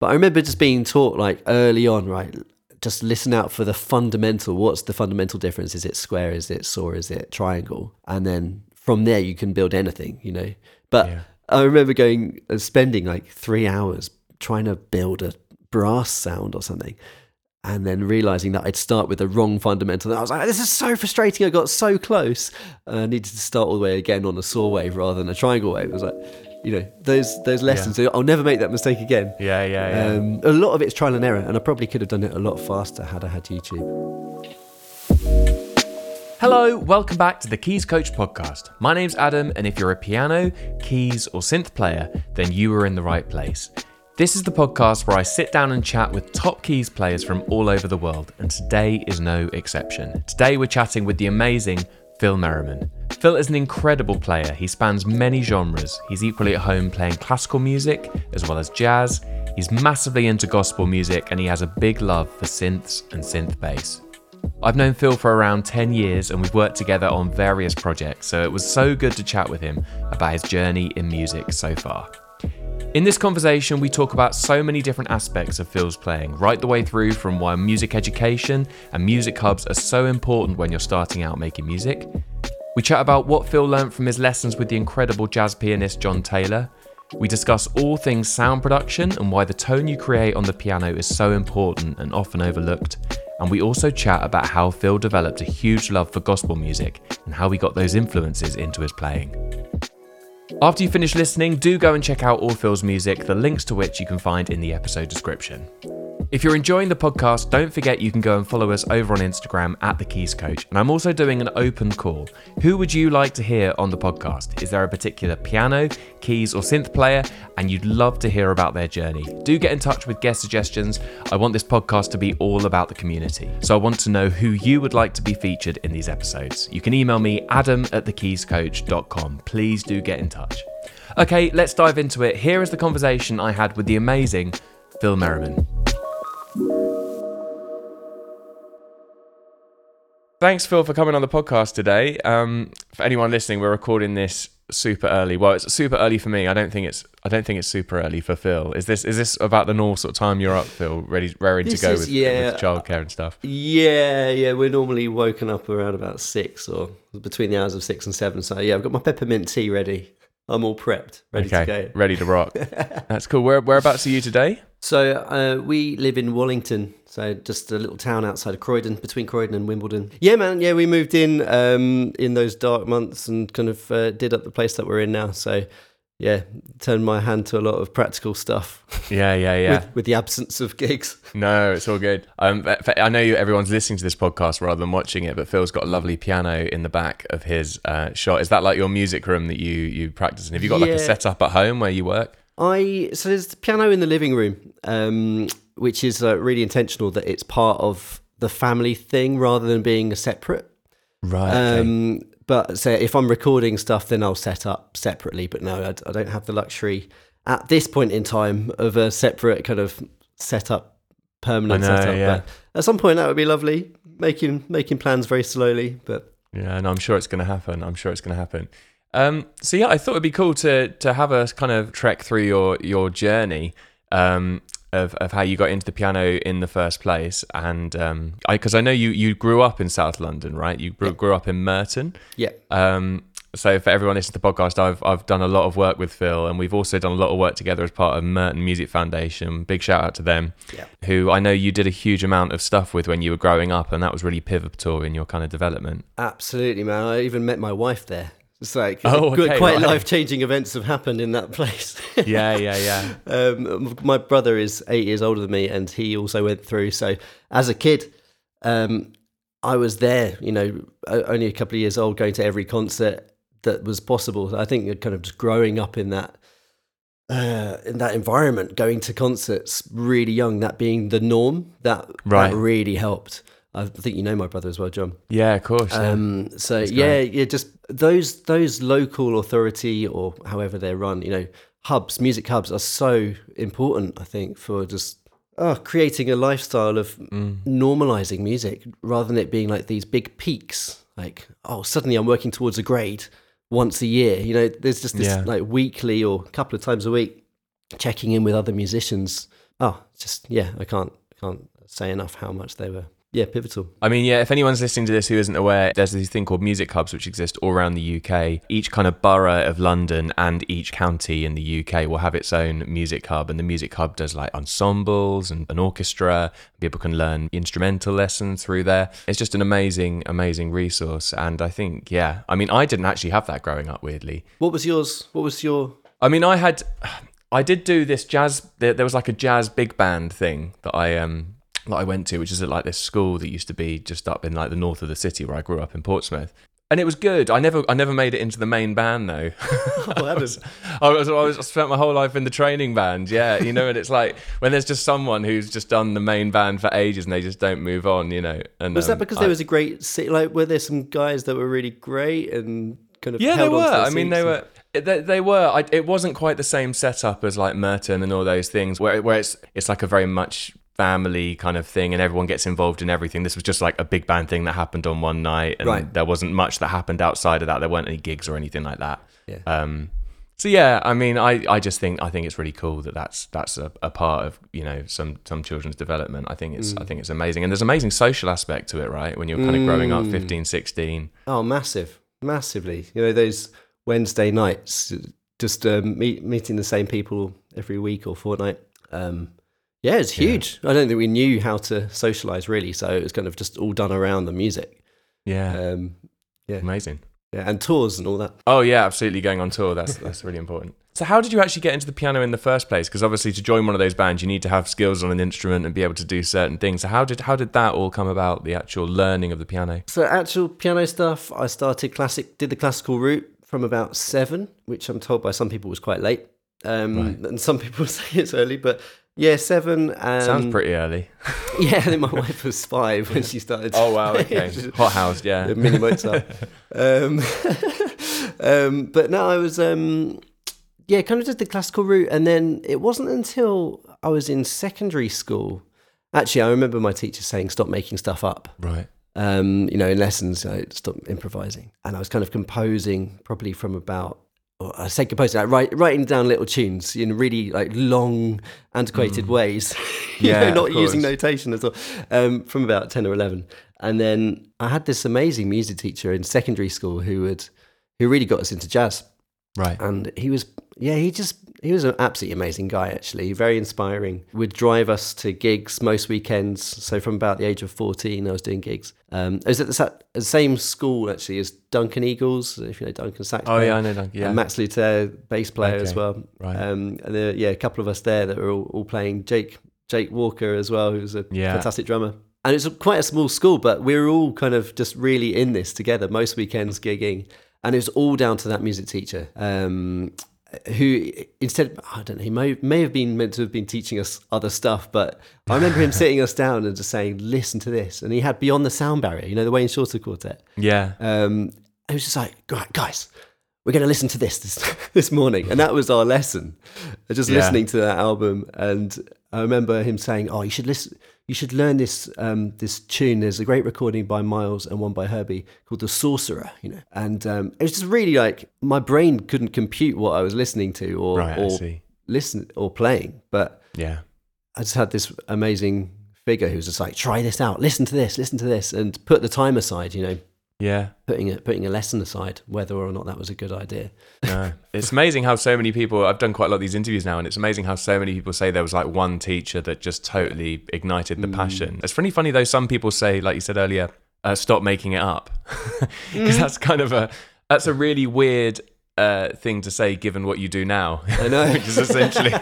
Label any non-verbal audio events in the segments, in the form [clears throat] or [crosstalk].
But I remember just being taught like early on, right? Just listen out for the fundamental. What's the fundamental difference? Is it square? Is it saw? Is it triangle? And then from there you can build anything, you know. But Yeah. I remember going and spending like three hours trying to build a brass sound or something. And then realizing that I'd start with the wrong fundamental. And I was like, this is so frustrating. I got so close. I needed to start all the way again on a saw wave rather than a triangle wave. It was like, you know, those those lessons. I'll never make that mistake again. Yeah, yeah, yeah. Um, a lot of it's trial and error, and I probably could have done it a lot faster had I had YouTube. Hello, welcome back to the Keys Coach podcast. My name's Adam, and if you're a piano, keys, or synth player, then you are in the right place. This is the podcast where I sit down and chat with top keys players from all over the world, and today is no exception. Today we're chatting with the amazing Phil Merriman. Phil is an incredible player. He spans many genres. He's equally at home playing classical music as well as jazz. He's massively into gospel music, and he has a big love for synths and synth bass. I've known Phil for around 10 years and we've worked together on various projects, so it was so good to chat with him about his journey in music so far. In this conversation, we talk about so many different aspects of Phil's playing, right the way through from why music education and music hubs are so important when you're starting out making music. We chat about what Phil learned from his lessons with the incredible jazz pianist John Taylor. We discuss all things sound production and why the tone you create on the piano is so important and often overlooked. And we also chat about how Phil developed a huge love for gospel music and how he got those influences into his playing. After you finish listening, do go and check out all Phil's music, the links to which you can find in the episode description. If you're enjoying the podcast, don't forget you can go and follow us over on Instagram at The Keys Coach. And I'm also doing an open call. Who would you like to hear on the podcast? Is there a particular piano, keys, or synth player, and you'd love to hear about their journey? Do get in touch with guest suggestions. I want this podcast to be all about the community. So I want to know who you would like to be featured in these episodes. You can email me adam at thekeyscoach.com. Please do get in touch. Okay, let's dive into it. Here is the conversation I had with the amazing Phil Merriman. Thanks, Phil, for coming on the podcast today. Um, for anyone listening, we're recording this super early. Well, it's super early for me. I don't think it's. I don't think it's super early for Phil. Is this? Is this about the normal sort of time you're up, Phil? Ready, raring to go is- with, yeah. with childcare and stuff. Yeah, yeah, we're normally woken up around about six or between the hours of six and seven. So yeah, I've got my peppermint tea ready. I'm all prepped, ready okay, to go. ready to rock. [laughs] That's cool. Where, whereabouts are you today? So uh, we live in Wallington, so just a little town outside of Croydon, between Croydon and Wimbledon. Yeah, man. Yeah, we moved in um, in those dark months and kind of uh, did up the place that we're in now. So yeah, turned my hand to a lot of practical stuff Yeah, yeah, yeah. with, with the absence of gigs. No, it's all good. Um, I know you, everyone's listening to this podcast rather than watching it, but Phil's got a lovely piano in the back of his uh, shot. Is that like your music room that you you practice in? Have you got like a setup at home where you work? I so there's the piano in the living room, um, which is uh, really intentional that it's part of the family thing rather than being a separate. Right. Um, but say if I'm recording stuff, then I'll set up separately. But no, I, I don't have the luxury at this point in time of a separate kind of setup, permanent know, setup. yeah. But at some point, that would be lovely. Making making plans very slowly, but Yeah, and I'm sure it's going to happen. I'm sure it's going to happen. Um, so yeah, I thought it'd be cool to to have us kind of trek through your your journey um, of of how you got into the piano in the first place, and um, I because I know you you grew up in South London, right? You grew, grew up in Merton. yeah, Um, so for everyone listening to the podcast, I've I've done a lot of work with Phil, and we've also done a lot of work together as part of Merton Music Foundation. Big shout out to them, Yeah. who I know you did a huge amount of stuff with when you were growing up, and that was really pivotal in your kind of development. absolutely, man. I even met my wife there. It's like Oh, quite- okay, quite right. life changing events have happened in that place. [laughs] Yeah, yeah, yeah. [laughs] um, my brother is eight years older than me, and he also went through. So, as a kid, um, I was there. You know, only a couple of years old, going to every concert that was possible. I think kind of just growing up in that uh, in that environment, going to concerts really young, that being the norm, that Right. that really helped. I think you know my brother as well, John. Yeah, of course. yeah. Um, so yeah, yeah, just those those local authority or however they're run, you know, hubs, music hubs are so important. I think for just oh, creating a lifestyle of normalizing music rather than it being like these big peaks. Like oh, suddenly I'm working towards a grade once a year. You know, there's just this Yeah. like weekly or a couple of times a week checking in with other musicians oh, just yeah, I can't can't say enough how much they were yeah pivotal. I mean, yeah, if anyone's listening to this who isn't aware, there's this thing called music hubs which exist all around the UK. Each kind of borough of London and each county in the UK will have its own music hub, and the music hub does like ensembles and an orchestra. People can learn instrumental lessons through there. It's just an amazing, amazing resource. And I think, yeah, I mean, I didn't actually have that growing up, weirdly. What was yours? What was your? I mean, I had. I did do this jazz. There, there was like a jazz big band thing that I um that I went to, which is at like this school that used to be just up in like the north of the city where I grew up in Portsmouth. And it was good. I never, I never made it into the main band though. [laughs] [laughs] I, was, I was, I was, I spent my whole life in the training band. Yeah, you know, and it's like when there's just someone who's just done the main band for ages and they just don't move on, you know. And Was um, that because I- there was a great se- like were there some guys that were really great and kind of Yeah, they were. I mean, they seats were. They, they were. I, it wasn't quite the same setup as like Merton and all those things, where where it's it's like a very much family kind of thing, and everyone gets involved in everything. This was just like a big band thing that happened on one night, and Right. there wasn't much that happened outside of that. There weren't any gigs or anything like that. Yeah. Um, so yeah, I mean, I, I just think I think it's really cool that that's that's a, a part of you know some some children's development. I think it's I think it's amazing, and there's an amazing social aspect to it, right? When you're kind of growing up, 15, 16. Oh, massive, massively. You know those Wednesday nights, just um, meet, meeting the same people every week or fortnight. Um, yeah, it's huge. I don't think we knew how to socialize really, so it was kind of just all done around the music. Yeah, Um, amazing. yeah, and tours and all that. Oh yeah, absolutely going on tour. That's that's really important. So how did you actually get into the piano in the first place? Because obviously to join one of those bands, you need to have skills on an instrument and be able to do certain things. So how did how did that all come about? The actual learning of the piano. So actual piano stuff, I started classic, did the classical route from about seven, which I'm told by some people was quite late, um, Right. and some people [laughs] say it's early, but yeah, seven. Um, Sounds pretty early. [laughs] Yeah, I think my wife was five when she started. Oh wow, okay, [laughs] hot house, yeah. the mini Mozart. [laughs] um, um, but no, I was um, yeah, kind of did the classical route, and then it wasn't until I was in secondary school. Actually, I remember my teacher saying, "Stop making stuff up." Right. um, you know, in lessons, I stopped improvising, and I was kind of composing probably from about. I say composing, like write, writing down little tunes in really like long, antiquated ways. [laughs] you Yeah, know, not using notation at all. Um, from about ten or eleven, and then I had this amazing music teacher in secondary school who would, who really got us into jazz Right. and he was yeah he just he was an absolutely amazing guy actually. Very inspiring. Would drive us to gigs most weekends. So from about the age of 14 i was doing gigs. Um, i was at the, sa- the same school actually as duncan eagles? If you know duncan sax Oh yeah, I know. Duncan, Yeah. and max luthert bass player as well. right. um, and there, yeah a couple of us there that were all, all playing. Jake jake walker as well who's a Yeah. fantastic drummer. And it's quite a small school but we were all kind of just really in this together most weekends gigging. And it was all down to that music teacher. Um, who instead I don't know he may, may have been meant to have been teaching us other stuff but I remember him sitting us down and just saying listen to this and he had Beyond the Sound Barrier you know the Wayne Shorter Quartet yeah. um, it was just like right guys we're going to listen to this, this [laughs] this morning and that was our lesson just Yeah. listening to that album and I remember him saying oh you should listen you should learn this um, this tune. There's a great recording by Miles and one by Herbie called The Sorcerer you know? And um, it was just really like my brain couldn't compute what I was listening to or, Right. Or listen or playing. But Yeah. I just had this amazing figure who was just like try this out. Listen to this. Listen to this. And put the time aside you know Yeah. putting a, putting a lesson aside, whether or not that was a good idea. No. [laughs] It's amazing how so many people. I've done quite a lot of these interviews now, and it's amazing how so many people say there was like one teacher that just totally ignited the passion. It's really funny though. Some people say, like you said earlier, uh, stop making it up, [laughs] because that's kind of a that's a really weird uh, thing to say given what you do now. I know. [laughs] which is essentially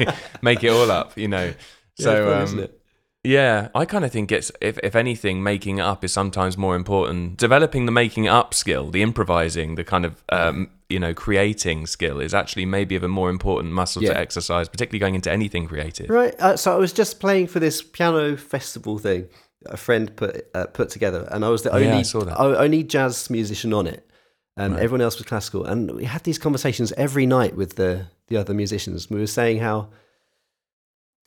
make it all up. You know. So fun, um, isn't it? Yeah, I kind of think it's if if anything, making it up is sometimes more important. Developing the making it up skill, the improvising, the kind of um, you know creating skill is actually maybe of a more important muscle Yeah. to exercise, particularly going into anything creative. Right. Uh, so I was just playing for this piano festival thing a friend put uh, put together, and I was the Yeah, only that. only jazz musician on it. Um, Right. Everyone else was classical, and we had these conversations every night with the the other musicians. We were saying how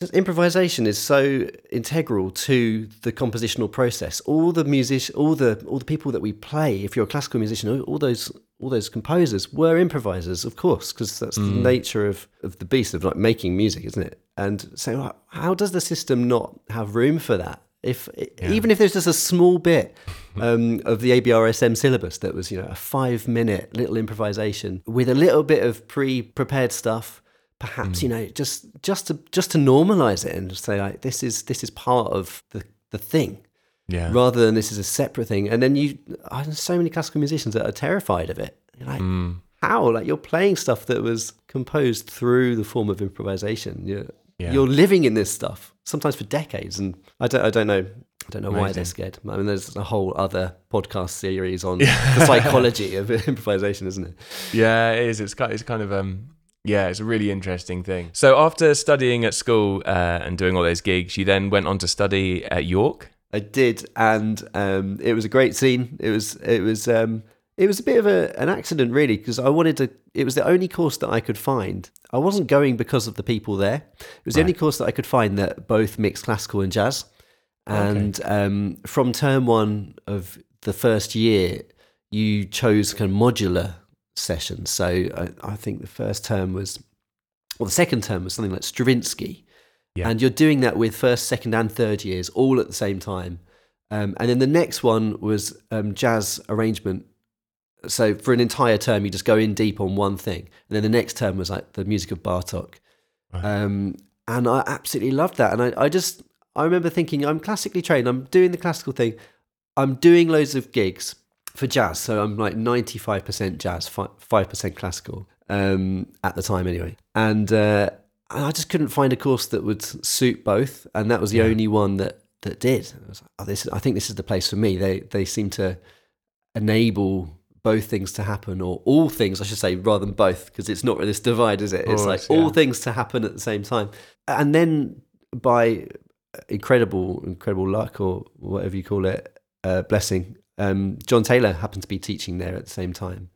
just improvisation is so integral to the compositional process. All the music, all the all the people that we play. If you're a classical musician, all those all those composers were improvisers, of course, because that's mm. the nature of of the beast of like making music, isn't it? And so, how does the system not have room for that? If yeah. even if there's just a small bit um, of the ABRSM syllabus that was, you know, a five minute little improvisation with a little bit of pre prepared stuff perhaps mm. you know just just to just to normalize it and just say like this is this is part of the the thing yeah rather than this is a separate thing and then you I so many classical musicians that are terrified of it you're like mm. how like you're playing stuff that was composed through the form of improvisation you're yeah. you're living in this stuff sometimes for decades and I don't I don't know I don't know Amazing. why they're scared. I mean, there's a whole other podcast series on [laughs] the psychology of [laughs] improvisation, isn't it? Yeah, it is. It's kind, it's kind of um, yeah, it's a really interesting thing. So after studying at school uh, and doing all those gigs, you then went on to study at York. I did, and um, it was a great scene. It was it was um, it was a bit of a, an accident, really, because I wanted to. It was the only course that I could find. I wasn't going because of the people there. It was right. the only course that I could find that both mixed classical and jazz. And okay. um, from term one of the first year, you chose kind of modular sessions. So I, I, think the first term was, well, the second term was something like Stravinsky. Yeah. And you're doing that with first, second, and third years all at the same time. Um, and then the next one was um, jazz arrangement. So for an entire term, you just go in deep on one thing. And then the next term was like the music of Bartok. Right. Um, and I absolutely loved that. And I, I just, I remember thinking, I'm classically trained, I'm doing the classical thing, I'm doing loads of gigs, for jazz. So I'm like 95% jazz, 5% classical um, at the time anyway. And, uh, I just couldn't find a course that would suit both. And that was the yeah. only one that, that did. I, was like, oh, this, I think this is the place for me. They, they seem to enable both things to happen or all things, I should say, rather than both, because it's not really this divide, is it? It's like yeah. all things to happen at the same time. And then by incredible, incredible luck or whatever you call it, uh, blessing, um, John Taylor happened to be teaching there at the same time.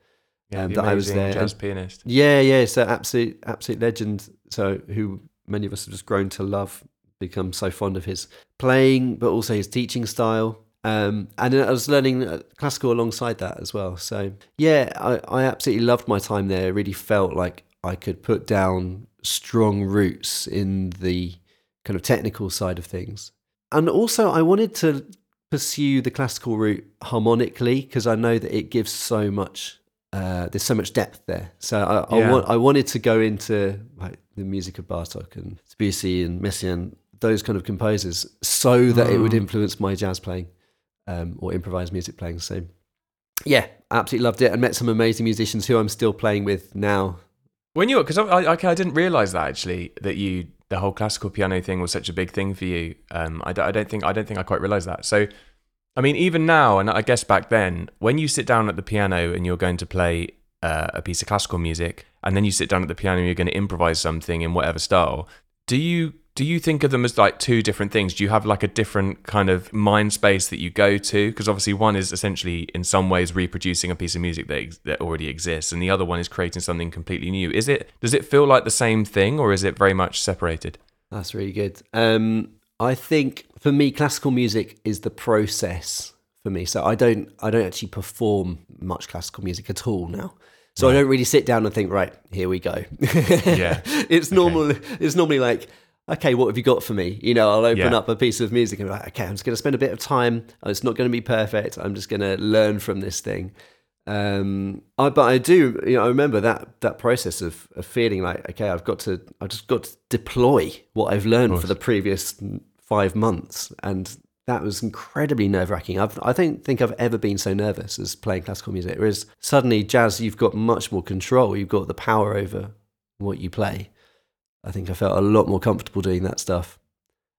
Yeah, um, that I was there. Jazz pianist. Yeah, yeah. So absolute, absolute legend. So who many of us have just grown to love, become so fond of his playing, but also his teaching style. Um, and I was learning uh, classical alongside that as well. So yeah, I, I absolutely loved my time there. Really felt like I could put down strong roots in the kind of technical side of things. And also, I wanted to pursue the classical route harmonically because I know that it gives so much. Uh, there's so much depth there. So I, yeah. I, want, I wanted to go into like the music of Bartok and Debussy and Messiaen, those kind of composers, so that mm. it would mm. influence my jazz playing um, or improvised music playing. So yeah, absolutely loved it and met some amazing musicians who I'm still playing with now. When you were, because I, I, I didn't realize that actually that you the whole classical piano thing was such a big thing for you. Um, I, I don't think I don't think I quite realised that. So, I mean, even now, and I guess back then, when you sit down at the piano and you're going to play uh, a piece of classical music, and then you sit down at the piano and you're going to improvise something in whatever style, do you do you think of them as like two different things? Do you have like a different kind of mind space that you go to? Because obviously, one is essentially in some ways reproducing a piece of music that ex- that already exists, and the other one is creating something completely new. Is it? Does it feel like the same thing, or is it very much separated? That's really good. Um, I think for me, classical music is the process for me. So I don't I don't actually perform much classical music at all now. So right. I don't really sit down and think, right, here we go. yeah, [laughs] it's normal. Okay. It's normally like okay, what have you got for me? You know, I'll open yeah. up a piece of music and be like, okay, I'm just going to spend a bit of time. It's not going to be perfect. I'm just going to learn from this thing. Um, I, but I do, you know, I remember that that process of, of feeling like, okay, I've got to, I've just got to deploy what I've learned for the previous five months, and that was incredibly nerve wracking. I don't think I've ever been so nervous as playing classical music. Whereas suddenly jazz, you've got much more control. You've got the power over what you play. I think I felt a lot more comfortable doing that stuff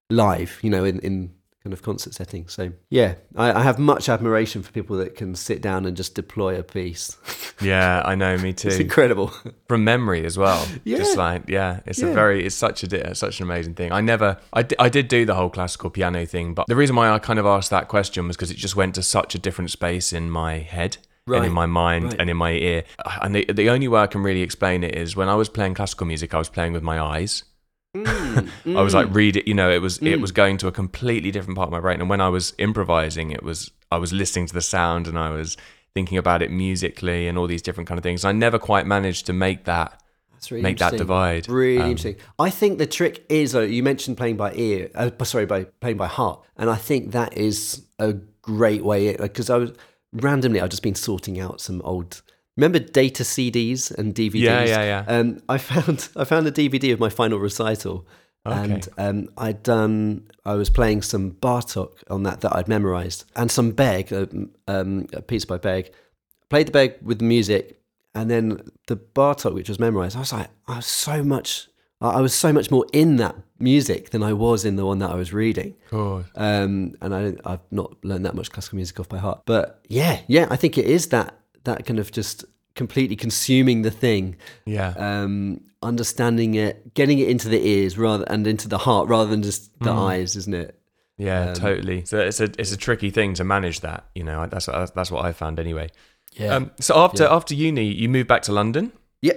live, you know, in, in kind of concert setting. So yeah, I, I, have much admiration for people that can sit down and just deploy a piece. [laughs] yeah, I know, me too. it's incredible from memory as well. Yeah, just like yeah, it's yeah. a very, it's such a it's uh, such an amazing thing. I never, I, d- I did do the whole classical piano thing, but the reason why I kind of asked that question was because it just went to such a different space in my head right. and in my mind right. and in my ear. And the, the only way I can really explain it is when I was playing classical music, I was playing with my eyes. [laughs] I was like read it, you know, it was it was going to a completely different part of my brain. And when I was improvising, it was I was listening to the sound and I was thinking about it musically and all these different kind of things. I never quite managed to make that That's really make that divide. Really Um, interesting. I think the trick is, uh, you mentioned playing by ear, uh, sorry, by playing by heart, and I think that is a great way because I was randomly I've just been sorting out some old. Remember data CDs and DVDs? Yeah, yeah, yeah. Um, I found [laughs] I found a DVD of my final recital, and um, I'd done. I was playing some Bartok on that that I'd memorized, and some Berg, uh, um, a piece by Berg. Played the Berg with the music, and then the Bartok, which was memorized. I was like, I was so much. I was so much more in that music than I was in the one that I was reading. Cool. Um, and I, I've not learned that much classical music off by heart. But yeah, yeah, I think it is that that kind of just completely consuming the thing, Yeah. um, understanding it, getting it into the ears rather and into the heart rather than just the Mm. eyes, isn't it? Yeah, Um, totally. So it's a it's a tricky thing to manage that. You know, that's that's what I found anyway. Yeah. Um, so after Yeah. after uni, you moved back to London. yeah.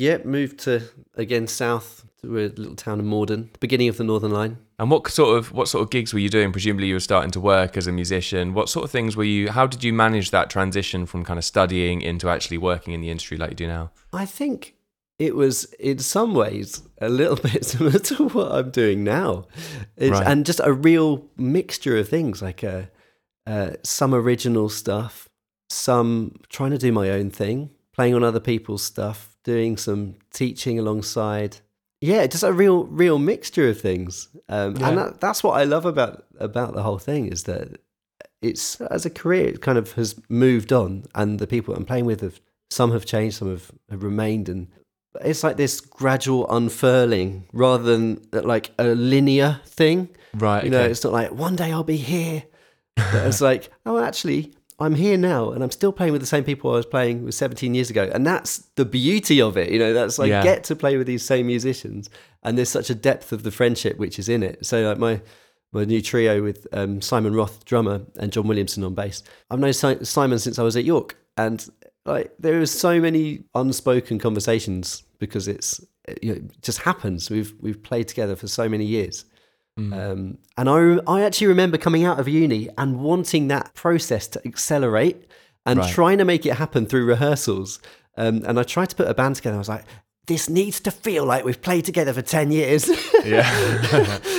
Yeah. Moved to again south to a little town of Morden, beginning of the Northern Line. And what sort of what sort of gigs were you doing? Presumably, you were starting to work as a musician. What sort of things were you? How did you manage that transition from kind of studying into actually working in the industry like you do now? I think it was in some ways a little [laughs] bit similar to what I'm doing now, it's, Right. and just a real mixture of things like uh, uh, some original stuff, some trying to do my own thing, playing on other people's stuff, doing some teaching alongside. Yeah, just a real, real mixture of things, um, Yeah. and that, that's what I love about about the whole thing is that it's as a career it kind of has moved on and the people I'm playing with have some have changed some have, have remained and it's like this gradual unfurling rather than uh, like a linear thing Right. you know it's not like one day I'll be here it's [laughs] like oh actually I'm here now and I'm still playing with the same people I was playing with 17 years ago and that's the beauty of it you know that's like Yeah. get to play with these same musicians and there's such a depth of the friendship which is in it so like my my new trio with um, Simon Roth, drummer, and John Williamson on bass. I've known Si- Simon since I was at York, and like there is so many unspoken conversations because it's you know, it just happens. We've we've played together for so many years, um, and I I actually remember coming out of uni and wanting that process to accelerate and Right. trying to make it happen through rehearsals. Um, and I tried to put a band together. I was like. This needs to feel like we've played together for 10 years. Yeah.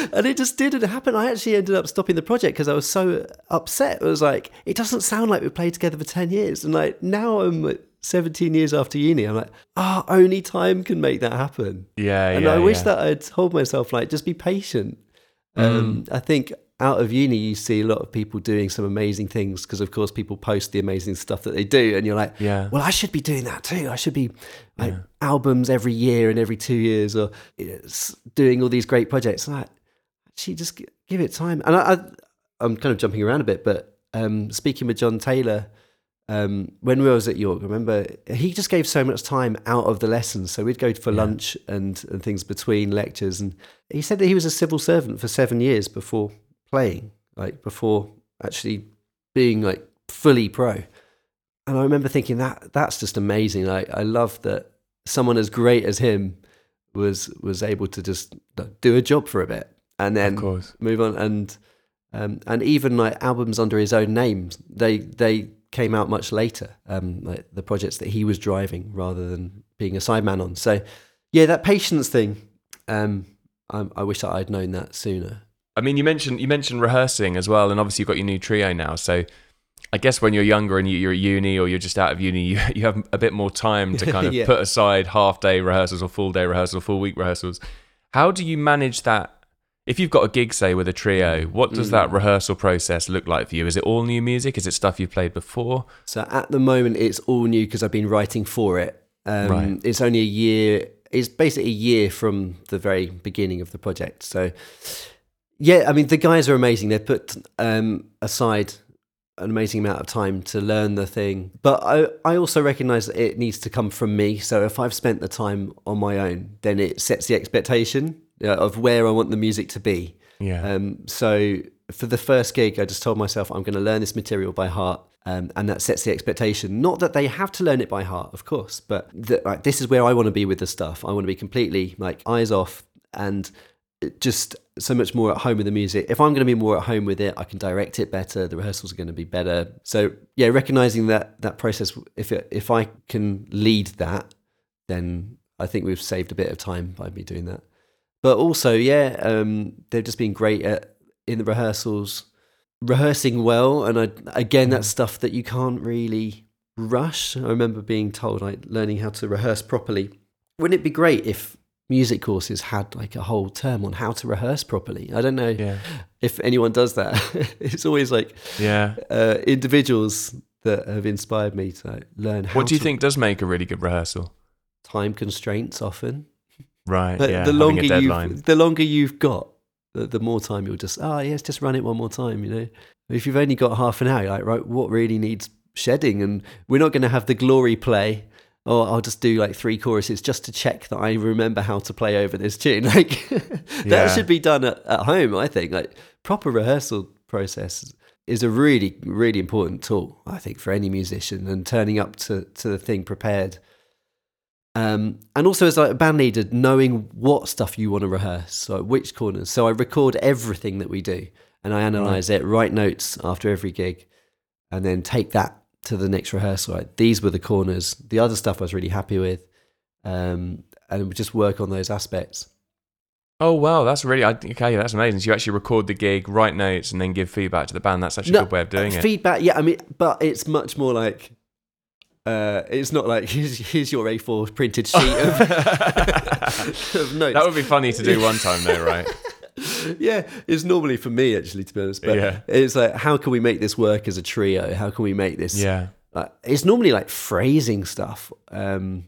[laughs] and it just didn't happen. I actually ended up stopping the project because I was so upset. It was like, it doesn't sound like we've played together for 10 years. And like now I'm 17 years after uni, I'm like, ah, only time can make that happen. yeah. and yeah, I wish yeah. that I'd told myself, like, just be patient. Um, I think out of uni, you see a lot of people doing some amazing things because, of course, people post the amazing stuff that they do. And you're like, Yeah. well, I should be doing that too. I should be like albums every year and every two years or you know, doing all these great projects. I actually just give it time. And I, I, I'm kind of jumping around a bit, but um, speaking with John Taylor, um, when we was at York, remember he just gave so much time out of the lessons. So we'd go for lunch and, and things between lectures. And he said that he was a civil servant for seven years before playing, like before actually being like fully pro. And I remember thinking that that's just amazing. I, I love that someone as great as him was was able to just do a job for a bit and then Of move on and um, and even like albums under his own name they they came out much later um, like the projects that he was driving rather than being a sideman on so yeah that patience thing um, I, I wish I'd known that sooner I mean, you mentioned you mentioned rehearsing as well, and obviously you've got your new trio now. So, I guess when you're younger and you- you're at uni or you're just out of uni, [laughs] you, you have a bit more time to [laughs] kind of Yeah. put aside half day rehearsals or full day rehearsals, or full week rehearsals. How do you manage that? If you've got a gig, say with a trio, what does Mm. that rehearsal process look like for you? Is it all new music? Is it stuff you've played before? So at the moment, it's all new because I've been writing for it. Um, Right. It's only a year. It's basically a year from the very beginning of the project. So yeah, I mean the guys are amazing. They've put um, aside an amazing amount of time to learn the thing, but I I also recognise that it needs to come from me. So if I've spent the time on my own, then it sets the expectation uh, of where I want the music to be. Yeah. Um, so for the first gig, I just told myself I'm going to learn this material by heart, um, and that sets the expectation. Not that they have to learn it by heart, of course, but that like this is where I want to be with the stuff. I want to be completely like eyes off and just so much more at home with the music. If I'm going to be more at home with it, I can direct it better. The rehearsals are going to be better. So yeah, recognizing that that process. If it, if I can lead that, then I think we've saved a bit of time by me doing that. But also, yeah, um, they've just been great at in the rehearsals, rehearsing well. And I, again, that's stuff that you can't really rush. I remember being told, like learning how to rehearse properly. Wouldn't it be great if music courses had like a whole term on how to rehearse properly? I don't know Yeah. if anyone does that. [laughs] it's always like Yeah. uh, individuals that have inspired me to like, learn how. What do you to- think does make a really good rehearsal? Time constraints often. Right. But yeah. the longer you've the longer you've got, the, the more time you'll just oh yes, just run it one more time. You know, if you've only got half an hour, you're like right, what really needs shedding? And we're not going to have the glory play. Or I'll just do like three choruses just to check that I remember how to play over this tune. [laughs] Like that Yeah. should be done at, at home. I think like proper rehearsal process is a really really important tool. I think for any musician and turning up to to the thing prepared. Um, and also as like a band leader, knowing what stuff you want to rehearse, so which corners. So I record everything that we do, and I analyze it, write notes after every gig, and then take that to the next rehearsal. Right, these were the corners. The other stuff I was really happy with, um, and we just work on those aspects. Oh wow, that's really I- okay. That's amazing. So you actually record the gig, write notes, and then give feedback to the band. That's such a good way of doing uh, it. Feedback, yeah. I mean, but it's much more like. Uh, it's not like [laughs] here's, here's your A4 printed sheet of, [laughs] of notes. That would be funny to do one [laughs] time, though, right? yeah, it's normally for me actually, to be honest. But Yeah. it's like, how can we make this work as a trio? How can we make this? Yeah. It's normally like phrasing stuff. Um,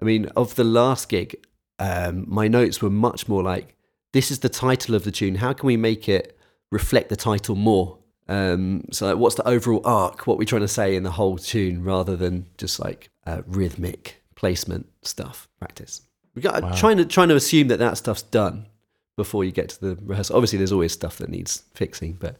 I mean, of the last gig, um, my notes were much more like, "This is the title of the tune. How can we make it reflect the title more?" Um, so, like, what's the overall arc? What we're trying to say in the whole tune, rather than just like uh, rhythmic placement stuff practice. We got Wow. trying to trying to assume that that stuff's done before you get to the rehearsal. Obviously, there's always stuff that needs fixing, but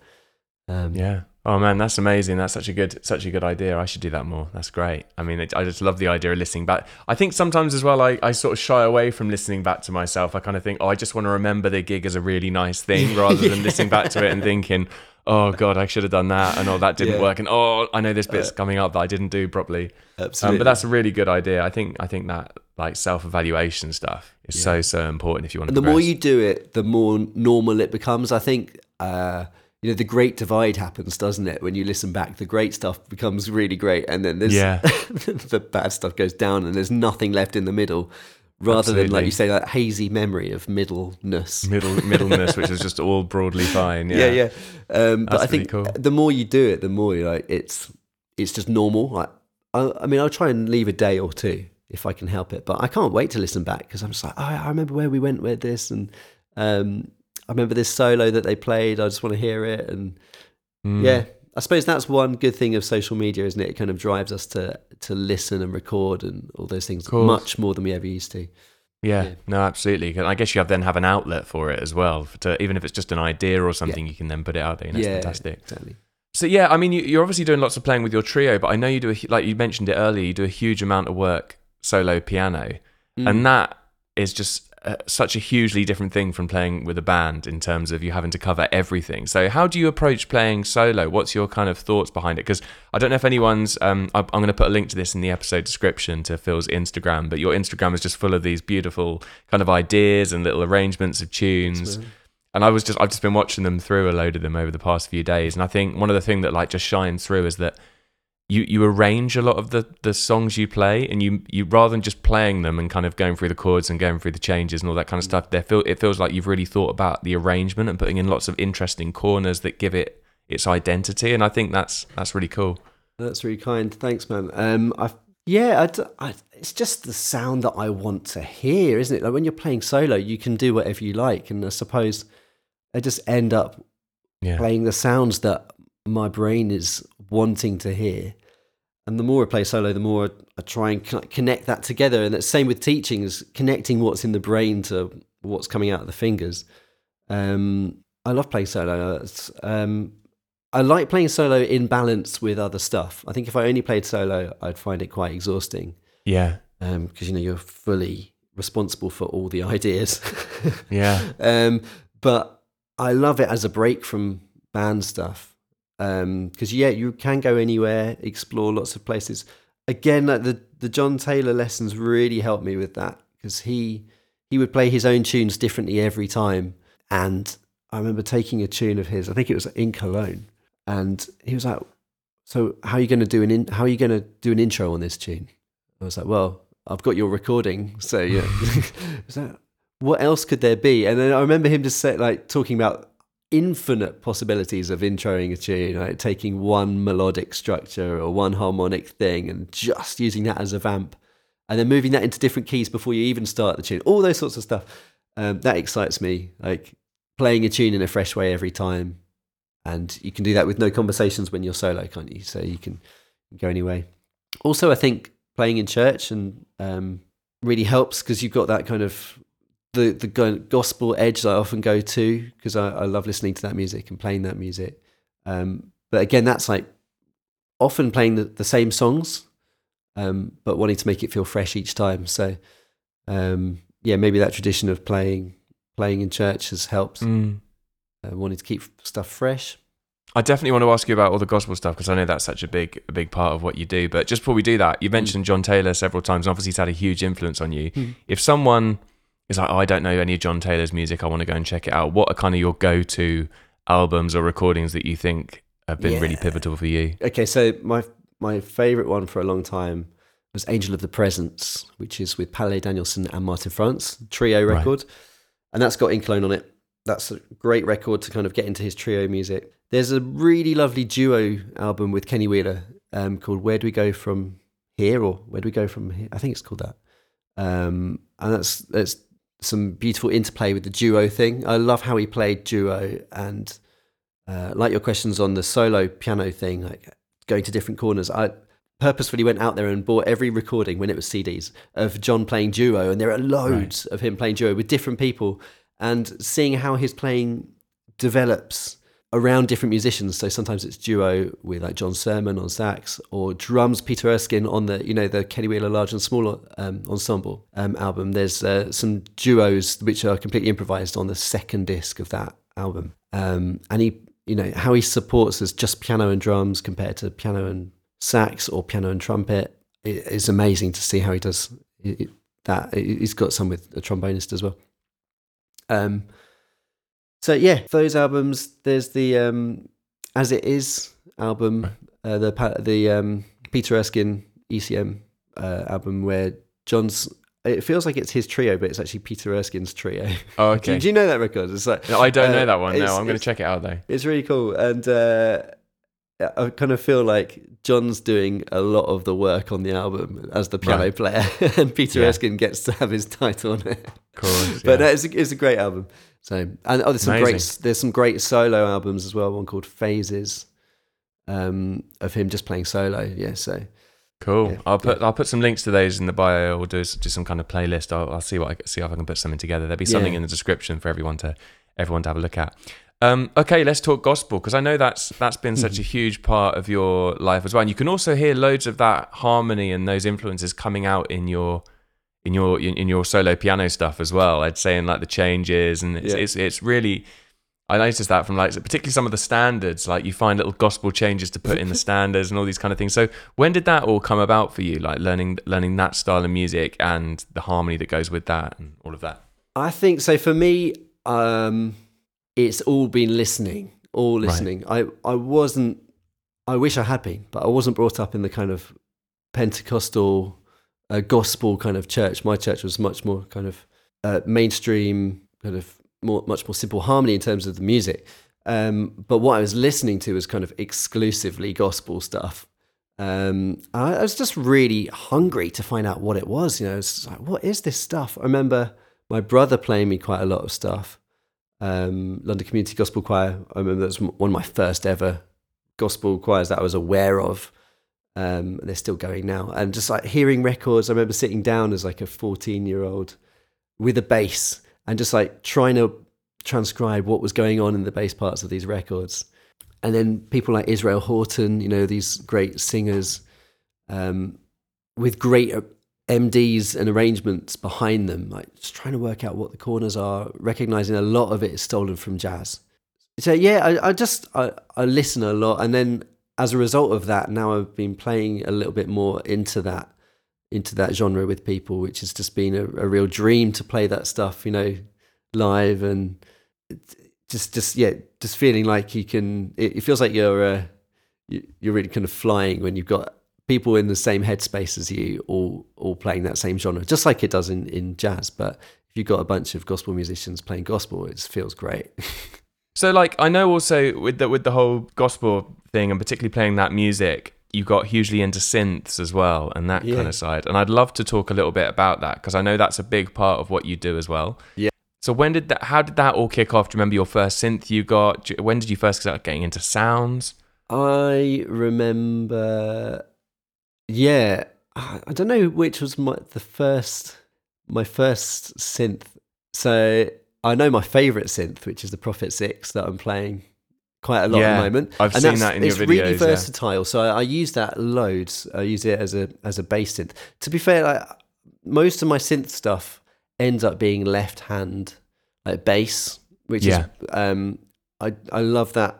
um, Yeah. Oh man, that's amazing. That's such a good, such a good idea. I should do that more. That's great. I mean, it, I just love the idea of listening back. I think sometimes as well, I, I sort of shy away from listening back to myself. I kind of think, oh, I just want to remember the gig as a really nice thing, [laughs] rather than listening back to it and thinking, oh god, I should have done that, and oh that didn't Yeah. work, and oh I know this bit's coming up that I didn't do properly. Um, absolutely. but that's a really good idea. I think I think that like self evaluation stuff is so so important if you want to. And the more you do it, the more normal it becomes. I think, uh, you know, the great divide happens, doesn't it? When you listen back, the great stuff becomes really great, and then there's Yeah. [laughs] the bad stuff goes down, and there's nothing left in the middle. Rather than, like you say, that hazy memory of middleness. middle middleness, which is just [laughs] all broadly fine. Yeah, yeah. Um, but I think cool. the more you do it, the more you're like it's it's just normal. Like, I, I mean, I'll try and leave a day or two if I can help it, but I can't wait to listen back because I'm just like, oh, I remember where we went with this, and um, I remember this solo that they played. I just want to hear it, and Mm. yeah. I suppose that's one good thing of social media, isn't it? It kind of drives us to to listen and record and all those things much more than we ever used to. Yeah, Yeah. no, absolutely. And I guess you have then have an outlet for it as well. To, even if it's just an idea or something, you can then put it out there. And that's yeah, fantastic. Exactly. So yeah, I mean, you, you're obviously doing lots of playing with your trio, but I know you do a, like you mentioned it earlier. You do a huge amount of work solo piano, Mm. and that is just uh, such a hugely different thing from playing with a band in terms of you having to cover everything. So how do you approach playing solo? What's your kind of thoughts behind it? Because I don't know if anyone's. Um, I'm going to put a link to this in the episode description to Phil's Instagram, but your Instagram is just full of these beautiful kind of ideas and little arrangements of tunes and I was just I've just been watching them through a load of them over the past few days, and I think one of the things that like just shines through is that you you arrange a lot of the the songs you play, and you you rather than just playing them and kind of going through the chords and going through the changes and all that kind of stuff, there feel it feels like you've really thought about the arrangement and putting in lots of interesting corners that give it its identity, and I think that's that's really cool. That's really kind. Thanks, man. Um, I yeah, I I it's just the sound that I want to hear, isn't it? Like when you're playing solo, you can do whatever you like, and I suppose I just end up Yeah, playing the sounds that my brain is wanting to hear. And the more I play solo, the more I try and connect that together. And the same with teachings, connecting what's in the brain to what's coming out of the fingers. Um, I love playing solo. Um, I like playing solo in balance with other stuff. I think if I only played solo, I'd find it quite exhausting yeah, because you know you're fully responsible for all the [laughs] ideas. Yeah. um, but I love it as a break from band stuff. Um, because yeah, you can go anywhere, explore lots of places. Again, like the the John Taylor lessons really helped me with that because he he would play his own tunes differently every time. And I remember taking a tune of his, I think it was in Cologne, and he was like, "So how are you going to do an in, how are you going to do an intro on this tune?" I was like, "Well, I've got your recording, so yeah." [laughs] was that what else could there be? And then I remember him just say, like talking about infinite possibilities of introing a tune, like taking one melodic structure or one harmonic thing and just using that as a vamp, and then moving that into different keys before you even start the tune. All those sorts of stuff. Um, that excites me. Like playing a tune in a fresh way every time, and you can do that with no conversations when you're solo, can't you? So you can go anyway. Also, I think playing in church and um, really helps because you've got that kind of the the gospel edge that I often go to because I, I, love listening to that music and playing that music. Um, but again, that's like often playing the, the same songs, um, but wanting to make it feel fresh each time. So um, yeah, maybe that tradition of playing playing in church has helped. Mm. Uh, wanting to keep stuff fresh. I definitely want to ask you about all the gospel stuff because I know that's such a big, a big part of what you do. But just before we do that, you mm. mentioned. John Taylor several times, and obviously he's had a huge influence on you. Mm. If someone is like, oh, I don't know any of John Taylor's music, I want to go and check it out. What are kind of your go-to albums or recordings that you think have been yeah. really pivotal for you? Okay, so my my favorite one for a long time was Angel of the Presence, which is with Palle Danielsson and Martin France, trio record. Right. And that's got In Cologne on it. That's a great record to kind of get into his trio music. There's a really lovely duo album with Kenny Wheeler um, called Where Do We Go From Here or Where Do We Go From Here? I think it's called that. Um, and that's that's some beautiful interplay with the duo thing. I love how he played duo and uh, like your questions on the solo piano thing, like going to different corners. I purposefully went out there and bought every recording when it was CDs of John playing duo, and there are loads right. of him playing duo with different people, and seeing how his playing develops around different musicians. So sometimes it's duo with like John Surman on sax, or drums Peter Erskine on the you know the Kenny Wheeler Large and Small um, ensemble um, album. There's uh, some duos which are completely improvised on the second disc of that album, um, and he you know how he supports as just piano and drums compared to piano and sax or piano and trumpet. It's amazing to see how he does that. He's got some with a trombonist as well. Um, so yeah, those albums. There's the um, As It Is album, uh, the the um, Peter Erskine ECM uh, album where John's. It feels like it's his trio, but it's actually Peter Erskine's trio. Oh, [laughs] okay. do, do, you know that record? It's like no, I don't uh, know that one. No, I'm going to check it out though. It's really cool, and uh, I kind of feel like John's doing a lot of the work on the album as the piano right. player, [laughs] and Peter yeah. Erskine gets to have his title on it. Of course, but it's, a, it's a great album. So, and oh, there's some Amazing. great there's some great solo albums as well. One called Phases, um, of him just playing solo. Yeah, so cool. Yeah, I'll put. I'll put some links to those in the bio, or do just some kind of playlist. I'll, I'll see what I see if I can put something together. There'll be something in the description for everyone to everyone to have a look at. Um, okay, let's talk gospel because I know that's that's been such a huge part of your life as well. And you can also hear loads of that harmony and those influences coming out in your in your in, your solo piano stuff as well. I'd say in like the changes and it's yeah. it's, it's really. I noticed that from like particularly some of the standards, like you find little gospel changes to put in the [laughs] standards and all these kind of things. So when did that all come about for you? Like learning learning that style of music and the harmony that goes with that and all of that. I think so. For me, um, it's all been listening, all listening. Right. I, I wasn't, I wish I had been, but I wasn't brought up in the kind of Pentecostal uh, gospel kind of church. My church was much more kind of uh, mainstream, kind of more, much more simple harmony in terms of the music. Um, but what I was listening to was kind of exclusively gospel stuff. Um, I, was just really hungry to find out what it was. You know, it's like, what is this stuff? I remember my brother playing me quite a lot of stuff um, London Community Gospel Choir. I remember that was one of my first ever gospel choirs that I was aware of. Um, they're still going now. And just like hearing records, I remember sitting down as like a 14 year old with a bass and just like trying to transcribe what was going on in the bass parts of these records. And then people like Israel Houghton, you know, these great singers um, with great MDs and arrangements behind them, like just trying to work out what the corners are, recognizing a lot of it is stolen from jazz. So yeah, I, I just I, I listen a lot, and then as a result of that, now I've been playing a little bit more into that into that genre with people, which has just been a, a real dream to play that stuff, you know, live and just just yeah, just feeling like you can. It, it feels like you're uh, you, you're really kind of flying when you've got people in the same headspace as you, all all playing that same genre, just like it does in in jazz. But if you've got a bunch of gospel musicians playing gospel, it feels great. [laughs] so, like, I know also with the with the whole gospel thing, and particularly playing that music, you got hugely into synths as well and that yeah. kind of side. And I'd love to talk a little bit about that because I know that's a big part of what you do as well. Yeah. So when did that? How did that all kick off? Do you remember your first synth you got? When did you first start getting into sounds? I remember. Yeah, I don't know which was my the first my first synth. So I know my favorite synth, which is the Prophet Six that I'm playing quite a lot yeah, at the moment. I've and seen that in your videos. It's really versatile. Yeah. So I, I, use that loads. I use it as a as a bass synth. To be fair, like, most of my synth stuff ends up being left hand like bass, which yeah. is um, I I love that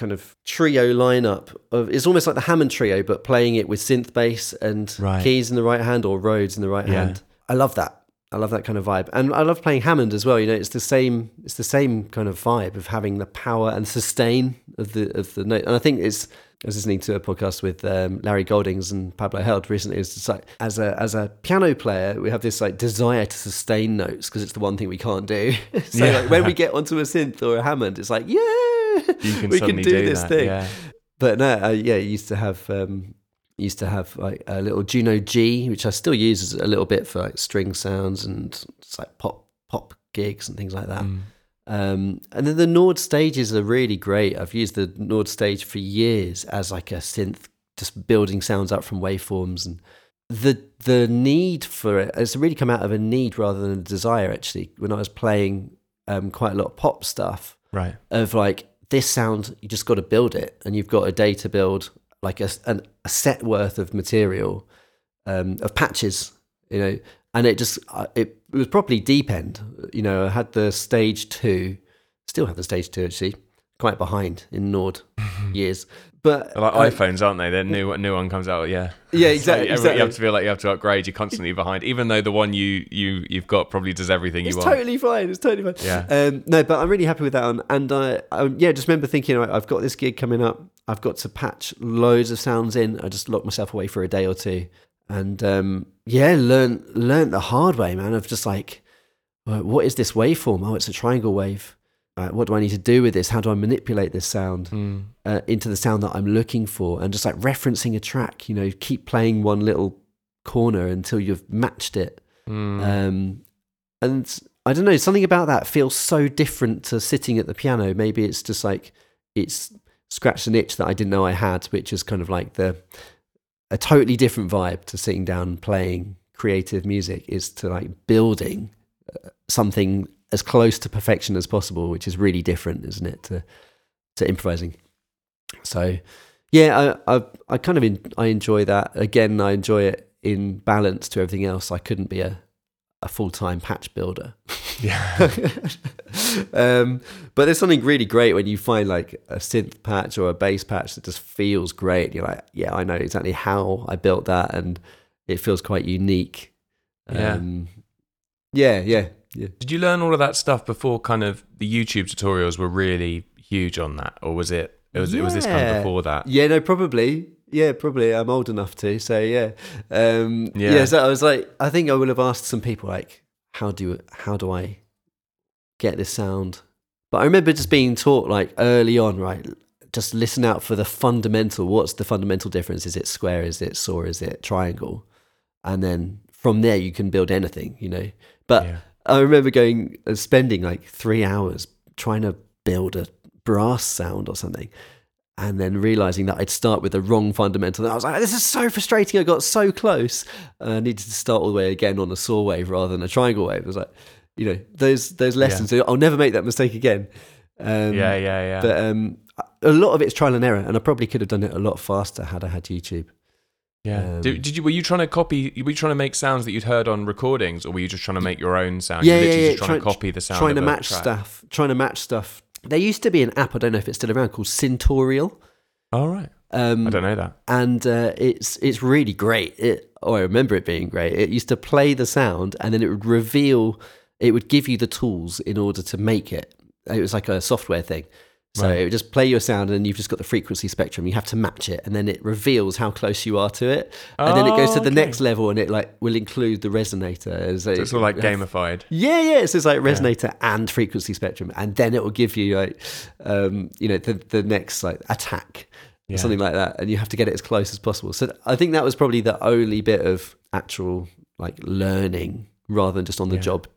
kind of trio lineup of it's almost like the Hammond trio, but playing it with synth bass and right. keys in the right hand or Rhodes in the right yeah. hand. I love that. I love that kind of vibe, and I love playing Hammond as well. You know, it's the same. It's the same kind of vibe of having the power and sustain of the of the note. And I think it's I was listening to a podcast with um, Larry Goldings and Pablo Held recently. It's just like as a as a piano player, we have this like desire to sustain notes because it's the one thing we can't do. [laughs] so yeah. like when we get onto a synth or a Hammond, it's like yeah, [laughs] can we can do, do this that, thing. Yeah. But no, uh, yeah, used to have um, used to have like a little Juno G, which I still use a little bit for like string sounds and just like pop pop gigs and things like that. Mm. Um, and then the Nord stages are really great. I've used the Nord stage for years as like a synth, just building sounds up from waveforms. And the the need for it has really come out of a need rather than a desire. Actually, when I was playing um, quite a lot of pop stuff, right? Of like this sound, you just got to build it, and you've got a day to build like a an, a set worth of material um, of patches, you know, and it just uh, it, it was properly deep end. You know, I had the stage two, still have the stage two actually, quite behind in Nord [laughs] years. But They're like uh, iPhones, aren't they? Their new new one comes out, yeah. Yeah, exactly, exactly. You have to feel like you have to upgrade. You're constantly behind, even though the one you you you've got probably does everything it's you want. It's totally fine. It's totally fine. Yeah. Um, no, but I'm really happy with that one. And I, I yeah, just remember thinking, right, I've got this gig coming up. I've got to patch loads of sounds in. I just locked myself away for a day or two, and um, yeah, learn learn the hard way, man. Of just like, what is this waveform? Oh, it's a triangle wave. Right, what do I need to do with this? How do I manipulate this sound mm. uh, into the sound that I'm looking for? And just like referencing a track, you know, keep playing one little corner until you've matched it. Mm. Um, and I don't know, something about that feels so different to sitting at the piano. Maybe it's just like it's scratched an itch that I didn't know I had, which is kind of like the a totally different vibe to sitting down and playing creative music is to like building uh, something as close to perfection as possible, which is really different, isn't it, to to improvising. So, yeah, I I, I kind of in, I enjoy that. Again, I enjoy it in balance to everything else. I couldn't be a a full time patch builder. Yeah. [laughs] um, but there's something really great when you find like a synth patch or a bass patch that just feels great. You're like, yeah, I know exactly how I built that, and it feels quite unique. Um, yeah, yeah, yeah. Did you learn all of that stuff before kind of the YouTube tutorials were really huge on that, or was it? It was. Yeah. It was this kind of before that. Yeah, no, probably. Yeah, probably. I'm old enough to. So yeah, um, yeah. yeah. So I was like, I think I would have asked some people like, how do how do I get this sound? But I remember just being taught like early on, right? Just listen out for the fundamental. What's the fundamental difference? Is it square? Is it saw? Is it triangle? And then from there you can build anything, you know. But yeah. I remember going and uh, spending like three hours trying to build a brass sound or something and then realizing that I'd start with the wrong fundamental. And I was like, this is so frustrating. I got so close. Uh, I needed to start all the way again on a saw wave rather than a triangle wave. I was like, you know, those those lessons. Yeah. I'll never make that mistake again. Um, yeah, yeah, yeah. But um, a lot of it's trial and error, and I probably could have done it a lot faster had I had YouTube. Yeah. Um, did, did you were you trying to copy? Were you trying to make sounds that you'd heard on recordings, or were you just trying to make your own sound? yeah, You're yeah, literally yeah. just trying to copy the sound. Trying to match track. stuff. Trying to match stuff. There used to be an app. I don't know if it's still around called Syntorial. All right. Um, I don't know that. and uh, it's it's really great. It, oh, I remember it being great. It used to play the sound, and then it would reveal. It would give you the tools in order to make it. It was like a software thing. So Right. it would just play your sound, and you've just got the frequency spectrum. You have to match it, and then it reveals how close you are to it. And then it goes Oh, to the okay. next level, and it like will include the resonator. As So it's all like gamified. yeah, yeah. So it's like resonator and frequency spectrum, and then it will give you like, um, you know, the the next like attack, Yeah. or something like that, and you have to get it as close as possible. So I think that was probably the only bit of actual like learning rather than just on the Yeah. job.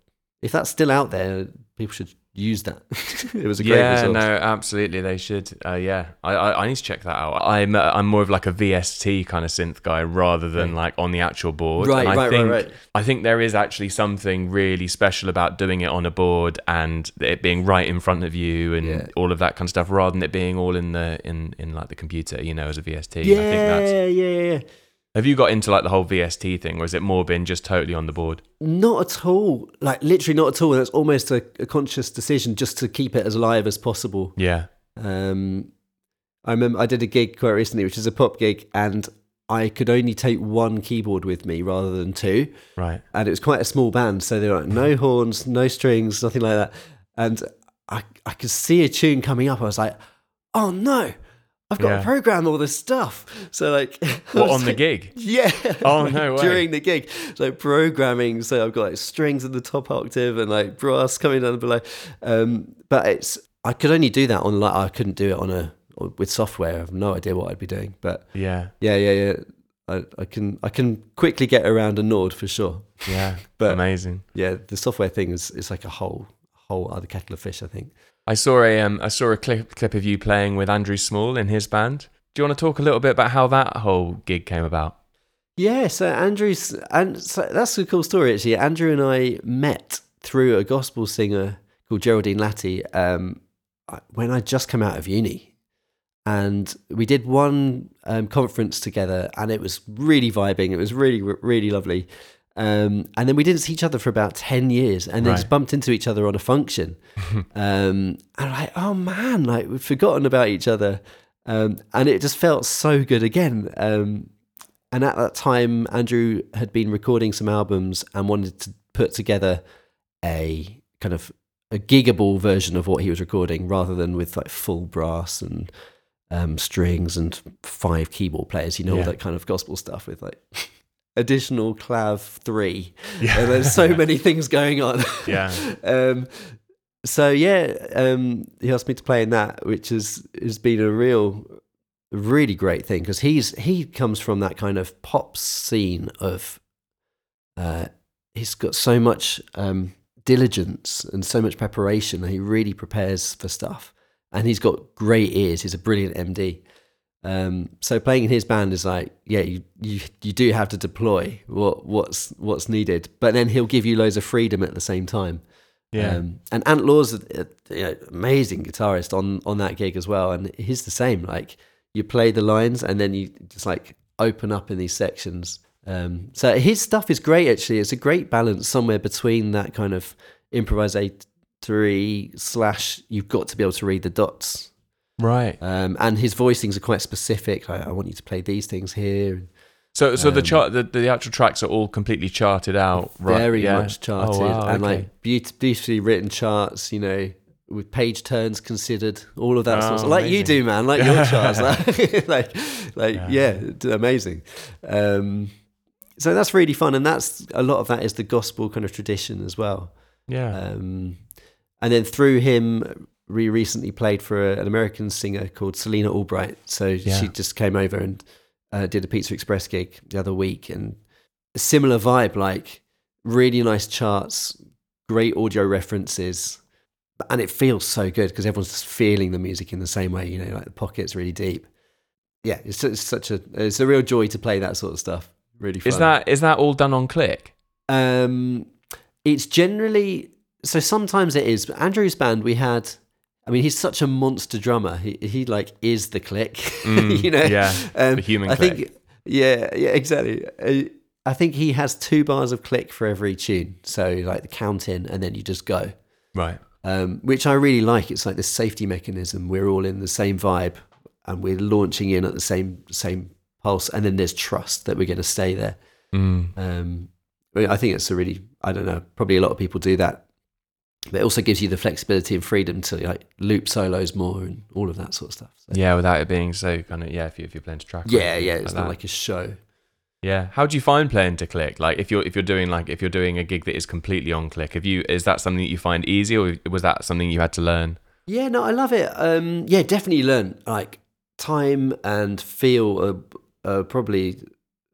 If that's still out there, people should use that. [laughs] it was a great Yeah, resource. no, absolutely, they should. Uh, yeah, I, I I need to check that out. I'm uh, I'm more of like a VST kind of synth guy rather than like on the actual board. Right, and I right, right, think, right. I think there is actually something really special about doing it on a board and it being right in front of you and Yeah. all of that kind of stuff, rather than it being all in the in in like the computer, you know, as a VST. Yeah, I think that's. yeah, yeah, yeah. Have you got into like the whole VST thing, or is it more been just totally on the board? Not at all. Like literally not at all. And it's almost a, a conscious decision just to keep it as live as possible. Yeah. Um, I remember I did a gig quite recently, which is a pop gig, and I could only take one keyboard with me rather than two. Right. And it was quite a small band, so there were like no [laughs] horns, no strings, nothing like that. And I, I could see a tune coming up. I was like, oh no, I've got Yeah. to program all this stuff. So like, [laughs] What on the [laughs] gig? yeah. Oh, like, no [laughs] way. During the gig, so programming. So I've got like strings in the top octave and like brass coming down below. Um, but it's I could only do that on like I couldn't do it on a with software. I have no idea what I'd be doing. But Yeah. yeah, yeah, yeah. I, I can I can quickly get around a Nord for sure. Yeah. But- Amazing. Yeah, the software thing is is like a whole whole other kettle of fish. I think. I saw a um, I saw a clip clip of you playing with Andrew Small in his band. Do you want to talk a little bit about how that whole gig came about? Yeah, so Andrew's and so that's a cool story actually. Andrew and I met through a gospel singer called Geraldine Latty um, when I just come out of uni, and we did one um, conference together, and it was really vibing. It was really really lovely. Um, and then we didn't see each other for about ten years, and then Right. just bumped into each other on a function. [laughs] um, and like, oh man, like we've forgotten about each other, um, and it just felt so good again. Um, and at that time, Andrew had been recording some albums and wanted to put together a kind of a gigable version of what he was recording, rather than with like full brass and um, strings and five keyboard players. You know Yeah. all that kind of gospel stuff with like [laughs] additional clav three. And there's so [laughs] many things going on. Yeah. [laughs] um, so yeah, um, he asked me to play in that, which has has been a real, really great thing because he's he comes from that kind of pop scene of. Uh, he's got so much um, diligence and so much preparation. And he really prepares for stuff, and he's got great ears. He's a brilliant MD. Um, so playing in his band is like, yeah, you, you you do have to deploy what what's what's needed, but then he'll give you loads of freedom at the same time. Yeah. Um, and Ant Law's a, a you know, amazing guitarist on on that gig as well, and he's the same. Like you play the lines, and then you just like open up in these sections. Um, so his stuff is great. Actually, it's a great balance somewhere between that kind of improvisatory slash. You've got to be able to read the dots, right. um, and his voicings are quite specific. Like I want you to play these things here. So so the um, chart the, the actual tracks are all completely charted out. Right. very yeah. much charted Oh, wow, and okay. like beaut- beautifully written charts you know with page turns considered all of that sort of Oh, stuff like you do man like your charts like [laughs] [laughs] like, like Yeah. yeah, amazing um so that's really fun and that's a lot of that is the gospel kind of tradition as well Yeah. um and then through him we recently played for a, an american singer called selina albright so Yeah. she just came over and uh, did a pizza express gig the other week and a similar vibe like really nice charts great audio references and it feels so good because everyone's just feeling the music in the same way you know like the pocket's really deep yeah it's, it's such a it's a real joy to play that sort of stuff really fun is that is that all done on click? um, it's generally so. Sometimes it is. But Andrew's band, we had. I mean, he's such a monster drummer. He he like is the click. [laughs] Mm, you know. yeah, Um, the human I click. think Yeah, yeah, exactly. Uh, I think he has two bars of click for every tune. So like the count in and then you just go. Right. Um, which I really like. It's like this safety mechanism. We're all in the same vibe and we're launching in at the same same pulse and then there's trust that we're going to stay there. Mm. Um, I, I think it's a really I don't know, probably a lot of people do that. But it also gives you the flexibility and freedom to like loop solos more and all of that sort of stuff. So, Yeah, without it being so kind of yeah. If you if you're playing to track. yeah, yeah. It's not that. like a show. Yeah. How do you find playing to click? Like if you're if you're doing like if you're doing a gig that is completely on click, have you is that something that you find easy or was that something you had to learn? Yeah, no, I love it. Um, yeah, definitely learn like time and feel are, are probably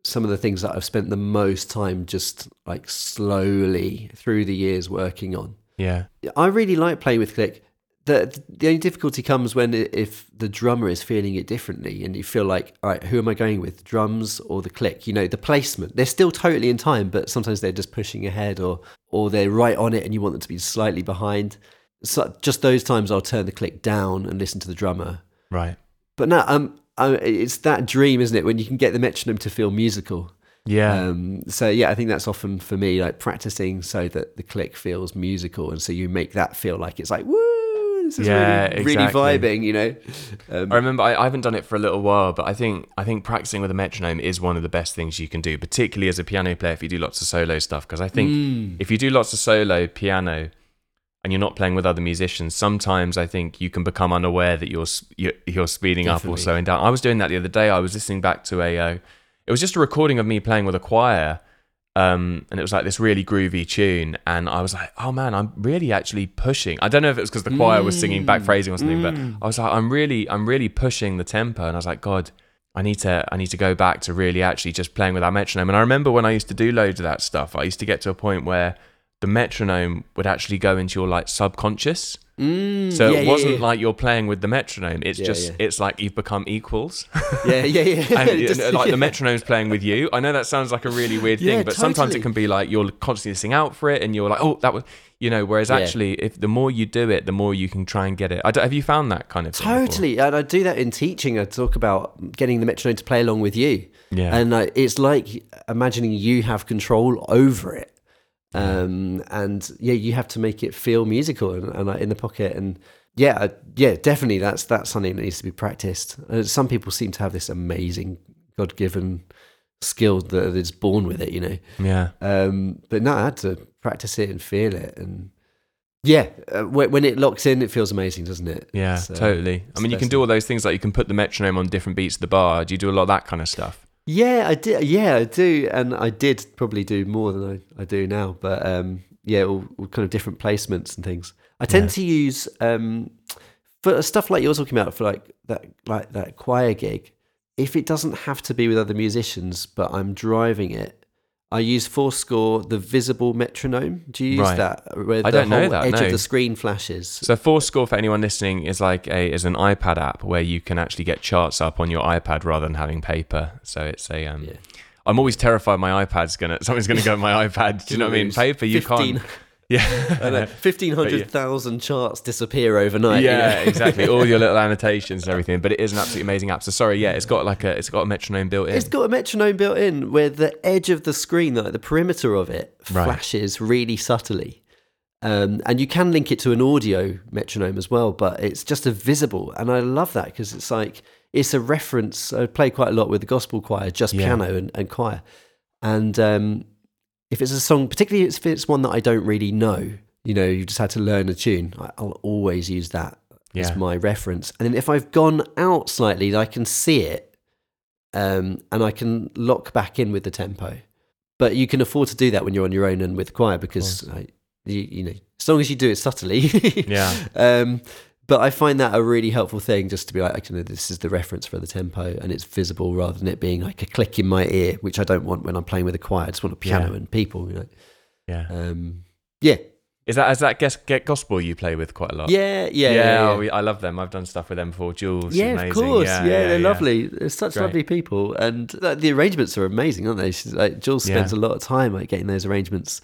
some of the things that I've spent the most time just like slowly through the years working on. Yeah. I really like playing with click. The the only difficulty comes when if the drummer is feeling it differently, and you feel like, all right, who am I going with, drums or the click? You know, the placement. They're still totally in time, but sometimes they're just pushing ahead, or or they're right on it, and you want them to be slightly behind. So just those times, I'll turn the click down and listen to the drummer. Right. But no, um, I, it's that dream, isn't it, when you can get the metronome to feel musical. Yeah. Um, so yeah, I think that's often for me like practicing so that the click feels musical, and so you make that feel like it's like woo, this is Yeah, really, really vibing, you know. Um, I remember I, I haven't done it for a little while, but I think I think practicing with a metronome is one of the best things you can do, particularly as a piano player if you do lots of solo stuff. Because I think Mm. if you do lots of solo piano and you're not playing with other musicians, sometimes I think you can become unaware that you're you're, you're speeding up or slowing down. I was doing that the other day. I was listening back to a uh, it was just a recording of me playing with a choir. Um, and it was like this really groovy tune, and I was like, "Oh man, I'm really actually pushing." I don't know if it was because the choir was singing back phrasing or something, but I was like, "I'm really, I'm really pushing the tempo," and I was like, "God, I need to, I need to go back to really actually just playing with that metronome." And I remember when I used to do loads of that stuff, I used to get to a point where the metronome would actually go into your like subconscious. Mm, So yeah, it wasn't yeah. like you're playing with the metronome. It's Yeah, just, yeah. it's like you've become equals. [laughs] yeah, yeah, yeah. [laughs] and [laughs] Just- like yeah. the metronome's playing with you. I know that sounds like a really weird Yeah, thing, but sometimes it can be like you're constantly listening out for it, and you're like, oh, that was, you know. Whereas Yeah. actually, if the more you do it, the more you can try and get it. I don't, have you found that kind of thing before? Totally, and I do that in teaching. I talk about getting the metronome to play along with you. Yeah. and uh, it's like imagining you have control over it. Um, and yeah, you have to make it feel musical and, and like in the pocket. And yeah, uh, yeah, definitely, that's that's something that needs to be practiced. Uh, some people seem to have this amazing God-given skill that is born with it, you know. Yeah, Um, but no, I had to practice it and feel it, and yeah, uh, when, when it locks in, it feels amazing, doesn't it? yeah, So- totally. I mean, you can do all those things like you can put the metronome on different beats of the bar. Do you do a lot of that kind of stuff? Yeah, I did. Yeah, I do, and I did probably do more than I, I do now. But um, yeah, all, all kind of different placements and things. I tend Yeah. to use um, for stuff like you're talking about for like that like that choir gig. If it doesn't have to be with other musicians, but I'm driving it, I use forScore, the visible metronome. Do you use Right. that? Where I don't know that, edge no. of the screen flashes. So forScore for anyone listening is like a is an iPad app where you can actually get charts up on your iPad rather than having paper. So it's a um, Yeah. I'm always terrified my iPad's gonna [laughs] something's gonna go on my iPad. Do you know what I mean? Paper you 15 can't. [laughs] Yeah. [laughs] Know, [laughs] fifteen hundred thousand charts disappear overnight. you yeah, know? [laughs] exactly. All your little annotations and everything. But it is an absolutely amazing app. So sorry, yeah, it's got like a it's got a metronome built in. It's got a metronome built in where the edge of the screen, like the perimeter of it, Right. flashes really subtly. Um, and you can link it to an audio metronome as well, but it's just a visible. And I love that because it's like, it's a reference. I play quite a lot with the gospel choir, just Yeah. piano and, and choir. And um, if it's a song, particularly if it's one that I don't really know, you know, you just had to learn a tune, I- I'll always use that as my reference. And then if I've gone out slightly, I can see it um, and I can lock back in with the tempo. But you can afford to do that when you're on your own and with choir because like, you, you know, as long as you do it subtly. Yeah. [laughs] Um, but I find that a really helpful thing just to be like, no, this is the reference for the tempo and it's visible rather than it being like a click in my ear, which I don't want when I'm playing with a choir. I just want a piano Yeah. and people, you know. yeah. Um, yeah. Is that is that get, get gospel you play with quite a lot? Yeah, yeah, Yeah, yeah. yeah. oh, I love them. I've done stuff with them before. Jules, Yeah, amazing. of course. Yeah, they're yeah. lovely. They're such Great. lovely people, and like, the arrangements are amazing, aren't they? She's, like, Jules spends Yeah. a lot of time like getting those arrangements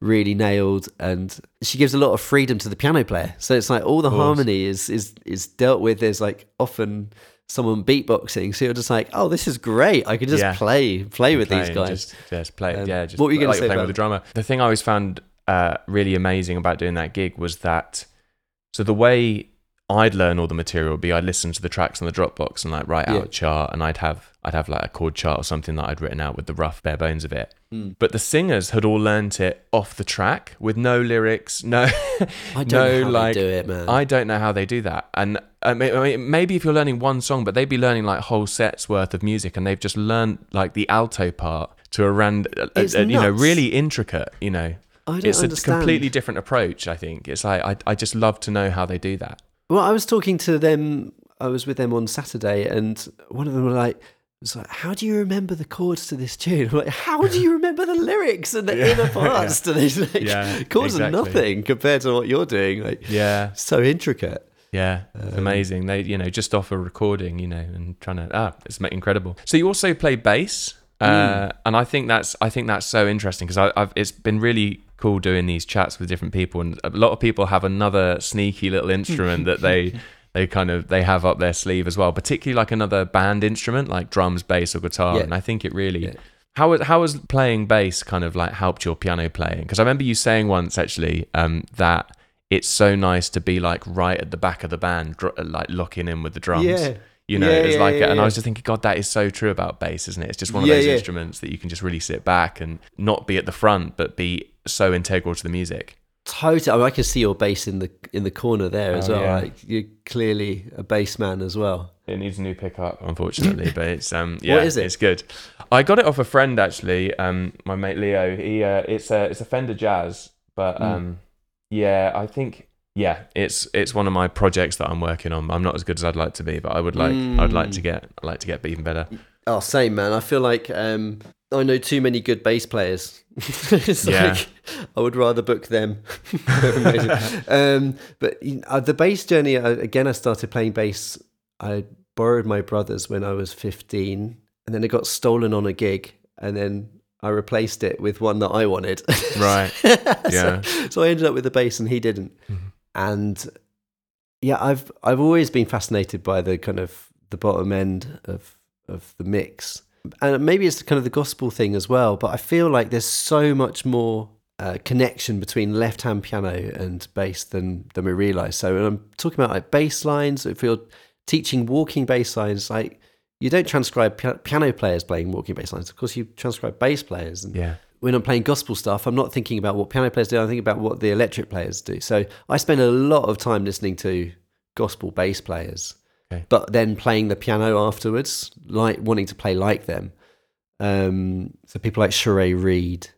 really nailed, and she gives a lot of freedom to the piano player. So it's like all the harmony is is is dealt with. There's like often someone beatboxing. So you're just like, oh, this is great. I can just Yeah. play play with Play these guys. Just, just play. Um, yeah. Just what were you gonna like say playing about- with the drummer? The thing I always found uh, really amazing about doing that gig was that. So the way I'd learn all the material would be I'd listen to the tracks on the Dropbox and like write out a chart, and I'd have I'd have like a chord chart or something that I'd written out with the rough bare bones of it. Hmm. But the singers had all learnt it off the track with no lyrics, no, [laughs] I don't no know how like they do it, man. I don't know how they do that. And I mean, I mean, maybe if you're learning one song, but they'd be learning like whole sets worth of music, and they've just learned like the alto part to a uh, you know, really intricate. You know, I don't it's a completely different approach. I think it's like I, I just love to know how they do that. Well, I was talking to them. I was with them on Saturday, and one of them were like, "Was like, how do you remember the chords to this tune?" I'm like, how do you remember the lyrics and the Yeah, inner [laughs] parts to these like, Yeah, chords? Are nothing compared to what you're doing. Like, Yeah, so intricate. yeah, it's Um, amazing. They, you know, just off a recording, you know, and trying to ah, it's incredible. So you also play bass, uh, and I think that's I think that's so interesting because I've it's been really cool doing these chats with different people, and a lot of people have another sneaky little instrument that they. [laughs] They kind of they have up their sleeve as well, particularly like another band instrument like drums, bass, or guitar. Yeah. And I think it really Yeah. how was how has playing bass kind of like helped your piano playing? Because I remember you saying once actually um, that it's so nice to be like right at the back of the band, dr- like locking in with the drums. Yeah. You know, Yeah, it's yeah, like, yeah, and I was just thinking, God, that is so true about bass, isn't it? It's just one of those instruments that you can just really sit back and not be at the front, but be so integral to the music. Totally. I, mean, I can see your bass in the in the corner there as Oh, well. Like, you're clearly a bass man as well. It needs a new pickup, unfortunately, [laughs] but it's um yeah, What is it? it's good. I got it off a friend actually, um my mate Leo. He uh, it's a it's a Fender Jazz, but Mm. um yeah, I think yeah, it's it's one of my projects that I'm working on. I'm not as good as I'd like to be, but I would like I'd like to Mm. get I'd like to get even better. Oh, same man. I feel like um, I know too many good bass players. [laughs] Yeah. like I would rather book them. [laughs] Um, but you know, uh, the bass journey uh, again. I started playing bass. I borrowed my brother's when I was fifteen, and then it got stolen on a gig, and then I replaced it with one that I wanted. [laughs] Right. So- Yeah. So, I ended up with the bass, and he didn't. Mhm. And yeah, I've I've always been fascinated by the kind of the bottom end of of the mix, and maybe it's kind of the gospel thing as well. But I feel like there's so much more uh, connection between left hand piano and bass than than we realize. So I'm talking about like bass lines. If you're teaching walking bass lines, like you don't transcribe piano players playing walking bass lines. Of course, you transcribe bass players. And Yeah. When I'm playing gospel stuff, I'm not thinking about what piano players do. I'm thinking about what the electric players do. So I spend a lot of time listening to gospel bass players, Okay. but then playing the piano afterwards, like wanting to play like them. Um, so people like Sheree Reed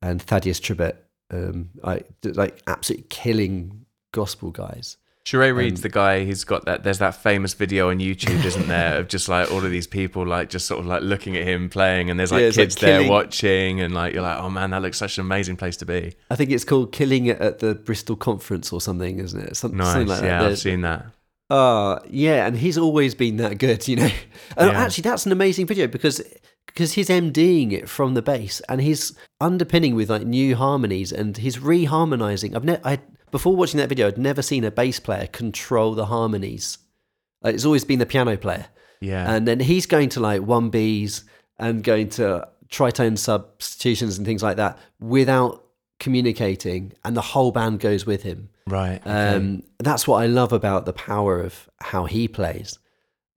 and Thaddeus Tribbett, um, I, like absolutely killing gospel guys. Sheree Reed's Um, the guy who's got that. There's that famous video on YouTube, isn't there, of just like all of these people like just sort of like looking at him playing, and there's like Yeah, it's like kids there watching, and like you're like, oh man, that looks such an amazing place to be. I think it's called Killing It at the Bristol Conference or something, isn't it? Some, Nice, something like yeah, that. I've seen that. Uh yeah, and he's always been that good, you know. And Yeah. actually, that's an amazing video because because he's MDing it from the bass and he's underpinning with like new harmonies and he's reharmonizing. I've never, I before watching that video, I'd never seen a bass player control the harmonies. Like, it's always been the piano player, Yeah, and then he's going to like one Bs and going to tritone substitutions and things like that without communicating, and the whole band goes with him. right. okay. Um, that's what I love about the power of how he plays,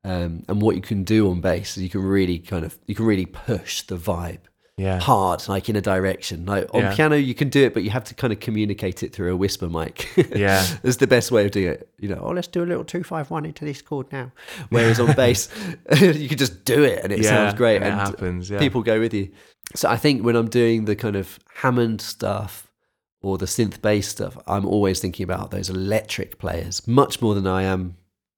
um, and what you can do on bass. is You can really kind of you can really push the vibe yeah, hard, like in a direction. Like on Yeah. piano, you can do it, but you have to kind of communicate it through a whisper mic. [laughs] Yeah. it's the best way of doing it. You know, oh, let's do a little two five one into this chord now. Whereas on [laughs] bass, [laughs] you can just do it, and it yeah, sounds great, and it and happens. Yeah, people go with you. So I think when I'm doing the kind of Hammond stuff or the synth bass stuff, I'm always thinking about those electric players much more than I am.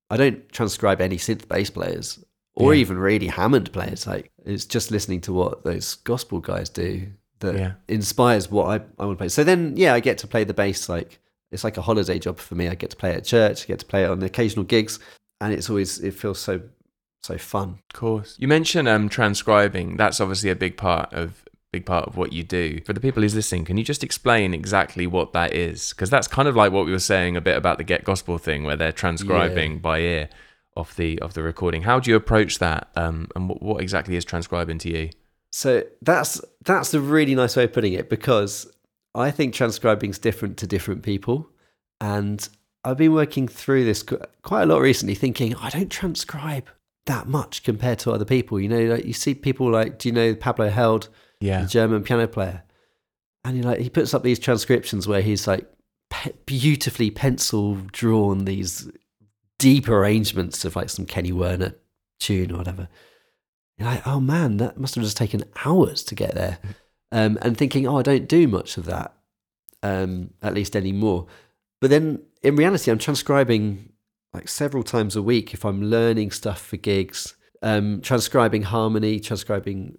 I don't transcribe any synth bass players or Yeah. even really Hammond players. Like it's just listening to what those gospel guys do that Yeah. inspires what I, I want to play. So then, yeah, I get to play the bass like it's like a holiday job for me. I get to play at church, I get to play it on occasional gigs, and it's always it feels so so fun. Of course. You mentioned um, transcribing. That's obviously a big part of big part of what you do. For the people who's listening, can you just explain exactly what that is? Because that's kind of like what we were saying a bit about the Get Gospel thing, where they're transcribing by ear. Of the of the recording. How do you approach that? Um, and what, what exactly is transcribing to you? So that's that's a really nice way of putting it because I think transcribing is different to different people, and I've been working through this quite a lot recently, thinking I don't transcribe that much compared to other people. You know, like you see people like, do you know Pablo Held, Yeah, the German piano player, and he like he puts up these transcriptions where he's like pe- beautifully pencil drawn these deep arrangements of like some Kenny Werner tune or whatever. You're like, oh man, that must have just taken hours to get there. Um, and thinking, oh, I don't do much of that, um, at least anymore. But then in reality, I'm transcribing like several times a week if I'm learning stuff for gigs, um, transcribing harmony, transcribing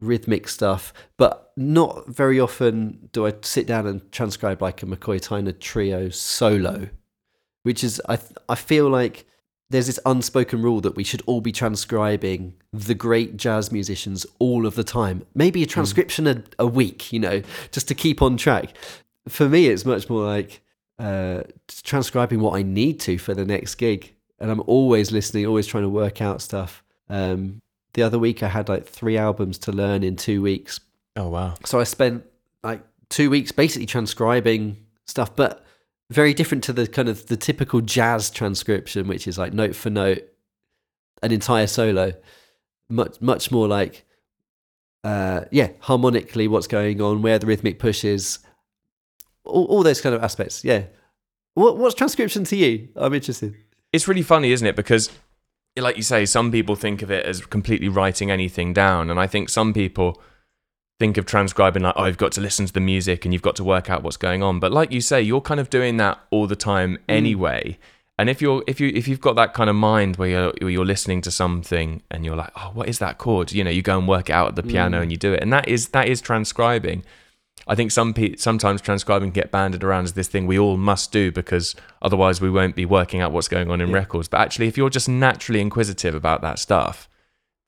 rhythmic stuff, but not very often do I sit down and transcribe like a McCoy Tyner trio solo, which is I th- I feel like there's this unspoken rule that we should all be transcribing the great jazz musicians all of the time. Maybe a transcription a, a week, you know, just to keep on track. For me, it's much more like uh, transcribing what I need to for the next gig, and I'm always listening, always trying to work out stuff. Um, the other week, I had like three albums to learn in two weeks, Oh wow. so I spent like two weeks basically transcribing stuff, but very different to the kind of the typical jazz transcription, which is like note for note, an entire solo. Much much more like, uh, yeah, harmonically, what's going on, where the rhythmic pushes, all, all those kind of aspects. Yeah. What, what's transcription to you? I'm interested. It's really funny, isn't it? Because, like you say, some people think of it as completely writing anything down, and I think some people think of transcribing like, oh, you've got to listen to the music and you've got to work out what's going on. But like you say, you're kind of doing that all the time anyway. And if you're if you if you've got that kind of mind where you're you're listening to something and you're like, oh, what is that chord? You know, you go and work it out at the piano and you do it, and that is that is transcribing. I think some pe- sometimes transcribing get banded around as this thing we all must do because otherwise we won't be working out what's going on in Yeah. records. But actually, if you're just naturally inquisitive about that stuff,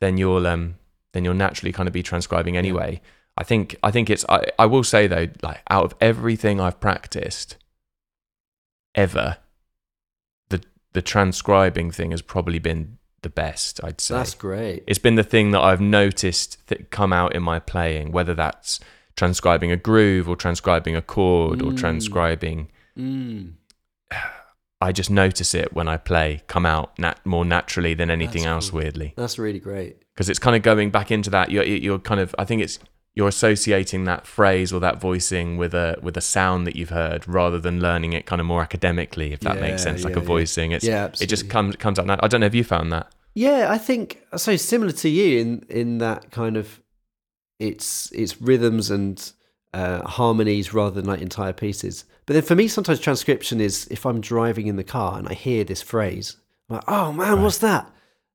then you'll um then you'll naturally kind of be transcribing anyway. I think I think it's I, I will say though, like out of everything I've practiced ever, the the transcribing thing has probably been the best, I'd say That's great. it's been the thing that I've noticed that come out in my playing, whether that's transcribing a groove or transcribing a chord or Mm. transcribing. Mm. [sighs] I just notice it when I play come out nat- more naturally than anything That's else. cool. Weirdly, That's really great. because it's kind of going back into that. You're you're kind of I think it's you're associating that phrase or that voicing with a with a sound that you've heard rather than learning it kind of more academically if that Yeah, makes sense like yeah, a yeah. voicing it's Yeah, it just comes comes out nat- I don't know if you found that Yeah, I think so. Similar to you in in that kind of it's it's rhythms and uh, harmonies rather than like entire pieces. But then for me, sometimes transcription is if I'm driving in the car and I hear this phrase, I'm like, oh man, what's that?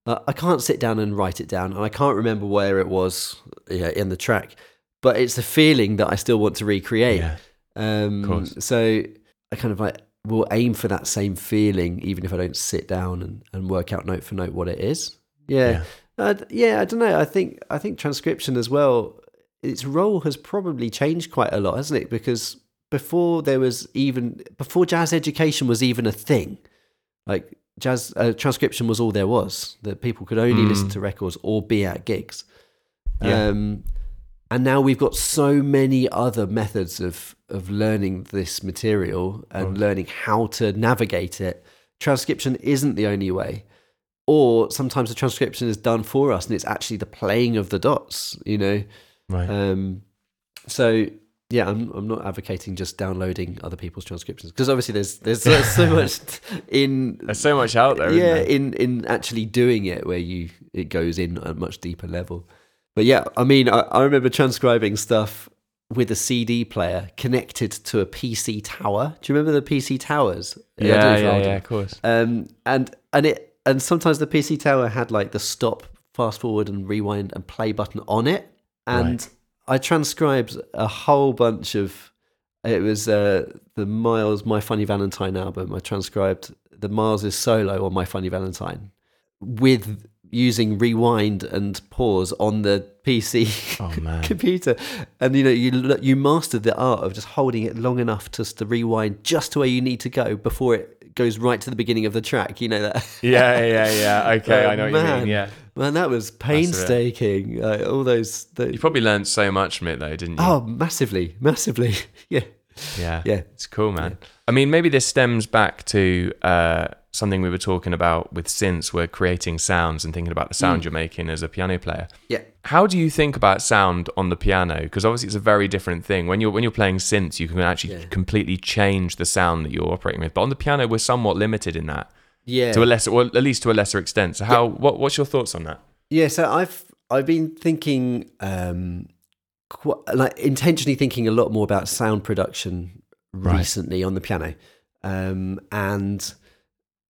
Uh, I can't sit down and write it down, and I can't remember where it was yeah, in the track. But it's a feeling that I still want to recreate. yeah Um. So I kind of like will aim for that same feeling, even if I don't sit down and, and work out note for note what it is. Yeah, Uh, yeah. I don't know. I think I think transcription as well. Its role has probably changed quite a lot, hasn't it? Because before there was even before jazz education was even a thing, like jazz uh, transcription was all there was. That people could only Mm. listen to records or be at gigs. Yeah. Um, and now we've got so many other methods of of learning this material and Right. learning how to navigate it. Transcription isn't the only way. Or sometimes the transcription is done for us and it's actually the playing of the dots, you know. right Um, so yeah, I'm I'm not advocating just downloading other people's transcriptions because obviously there's there's so, so [laughs] much in there's so much out there isn't yeah there? in in actually doing it where you it goes in at a much deeper level. But yeah i mean i, I remember transcribing stuff with a cd player connected to a pc tower. Do you remember the pc towers? I yeah yeah yeah of course. Um and and it and sometimes the pc tower had like the stop fast forward and rewind and play button on it. And i transcribed a whole bunch of it was uh, the Miles My Funny Valentine album. I transcribed the Miles' solo on My Funny Valentine with using rewind and pause on the PC [laughs] Oh man. computer, and you know you you mastered the art of just holding it long enough just to rewind just to where you need to go before it goes right to the beginning of the track. You know that. yeah, yeah, yeah. [laughs] Okay, Oh, I know what you mean. Yeah. Man, that was painstaking. Uh, all those. The, You probably learned so much from it though, didn't you? oh, massively, massively. [laughs] yeah, Yeah. yeah. It's cool, man. I mean, maybe this stems back to uh, something we were talking about with synths. We're creating sounds and thinking about the Mm. sound you're making as a piano player. Yeah. How do you think about sound on the piano? Because obviously it's a very different thing. When you're when you're playing synths, you can actually Yeah. completely change the sound that you're operating with. But on the piano, we're somewhat limited in that Yeah. to a lesser, or at least to a lesser extent. So how? What, what's your thoughts on that? Yeah, so I've I've been thinking, um, qu- like intentionally thinking a lot more about sound production Right. recently on the piano, um, and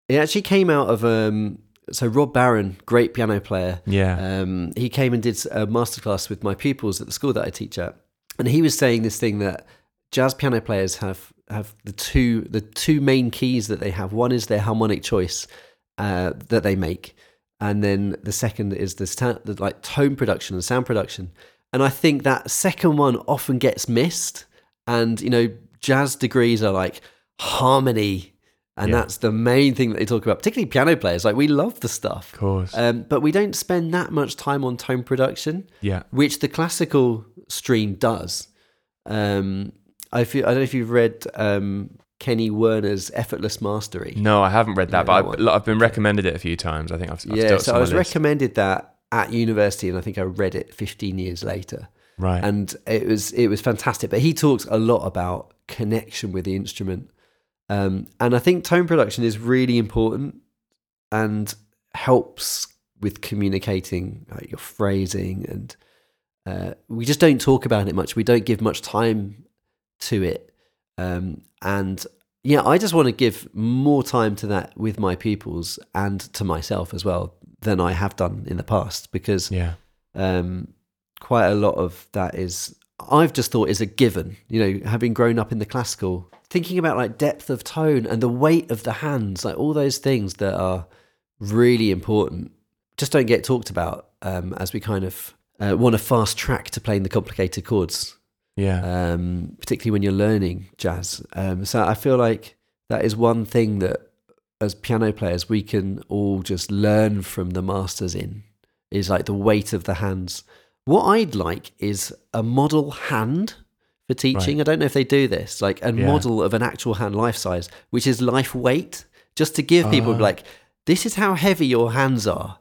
it actually came out of um, so Rob Barron, great piano player. Yeah. Um, he came and did a masterclass with my pupils at the school that I teach at, and he was saying this thing that jazz piano players have have the two the two main keys that they have. One is their harmonic choice uh, that they make, and then the second is the, sta- the like tone production and sound production. And I think that second one often gets missed. And you know, jazz degrees are like harmony. And Yeah. that's the main thing that they talk about, particularly piano players. Like, we love the stuff. of course. Um, but we don't spend that much time on tone production, yeah. which the classical stream does. Um, I, feel, I don't know if you've read um, Kenny Werner's Effortless Mastery. No, I haven't read that, but that I've. I've been recommended it a few times. I think I've, I've yeah, so I was recommended that at university, and I think I read it 15 years later, right. and it was it was fantastic. But he talks a lot about connection with the instrument, um, and I think tone production is really important and helps with communicating like, your phrasing, and uh, we just don't talk about it much. We don't give much time to it, um, and yeah, I just want to give more time to that with my pupils and to myself as well than I have done in the past because yeah. um, quite a lot of that is I've just thought is a given. You know, having grown up in the classical, thinking about like depth of tone and the weight of the hands, like all those things that are really important, just don't get talked about um, as we kind of uh, want to fast track to playing the complicated chords Yeah. um, particularly when you're learning jazz. Um, so I feel like that is one thing that, as piano players, we can all just learn from the masters in is like the weight of the hands. What I'd like is a model hand for teaching. I don't know if they do this, like a Yeah. model of an actual hand life size, which is life weight, just to give people Ah. like, this is how heavy your hands are.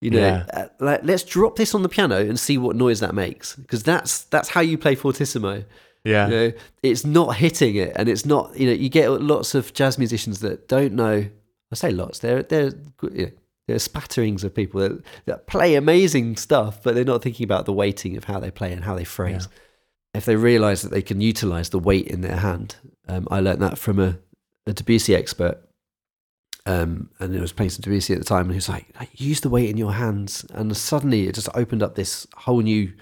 You know, Yeah. uh, like let's drop this on the piano and see what noise that makes, because that's that's how you play fortissimo. yeah. You know, it's not hitting it, and it's not. You know, you get lots of jazz musicians that don't know. I say lots. There, there, you know, there are spatterings of people that, that play amazing stuff, but they're not thinking about the weighting of how they play and how they phrase. If they realise that they can utilise the weight in their hand, um, I learned that from a, a Debussy expert. Um, and it was playing some Debussy at the time, and he was like, "Use the weight in your hands," and suddenly it just opened up this whole new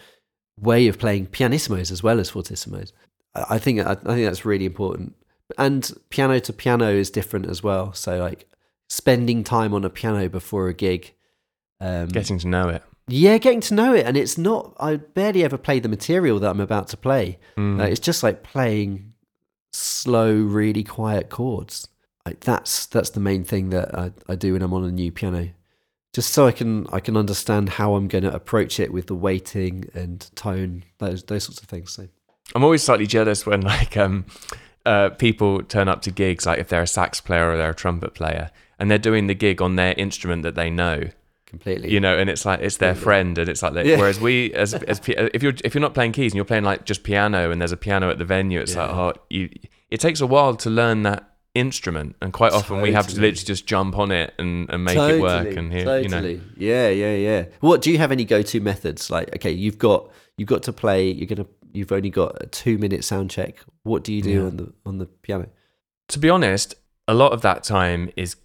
way of playing pianissimos as well as fortissimos. I I think I think that's really important. And piano to piano is different as well. So like spending time on a piano before a gig, um, Getting to know it. yeah, getting to know it. And it's not. I barely ever play the material that I'm about to play. Mm. Uh, it's just like playing slow, really quiet chords. Like that's that's the main thing that I, I do when I'm on a new piano. Just so I can I can understand how I'm going to approach it with the weighting and tone, those those sorts of things. So I'm always slightly jealous when [laughs] like um uh people turn up to gigs like if they're a sax player or they're a trumpet player and they're doing the gig on their instrument that they know completely. you know and it's like it's their friend and it's like Yeah. whereas we as [laughs] as if you're if you're not playing keys and you're playing like just piano and there's a piano at the venue it's like oh you it takes a while to learn that instrument and quite often we have to literally just jump on it and, and make it work and here you know. Yeah, yeah, yeah. What do you have any go-to methods? Like, okay, you've got you've got to play. You're gonna you've only got a two-minute sound check. What do you do Yeah. on the on the piano? to be honest, a lot of that time is.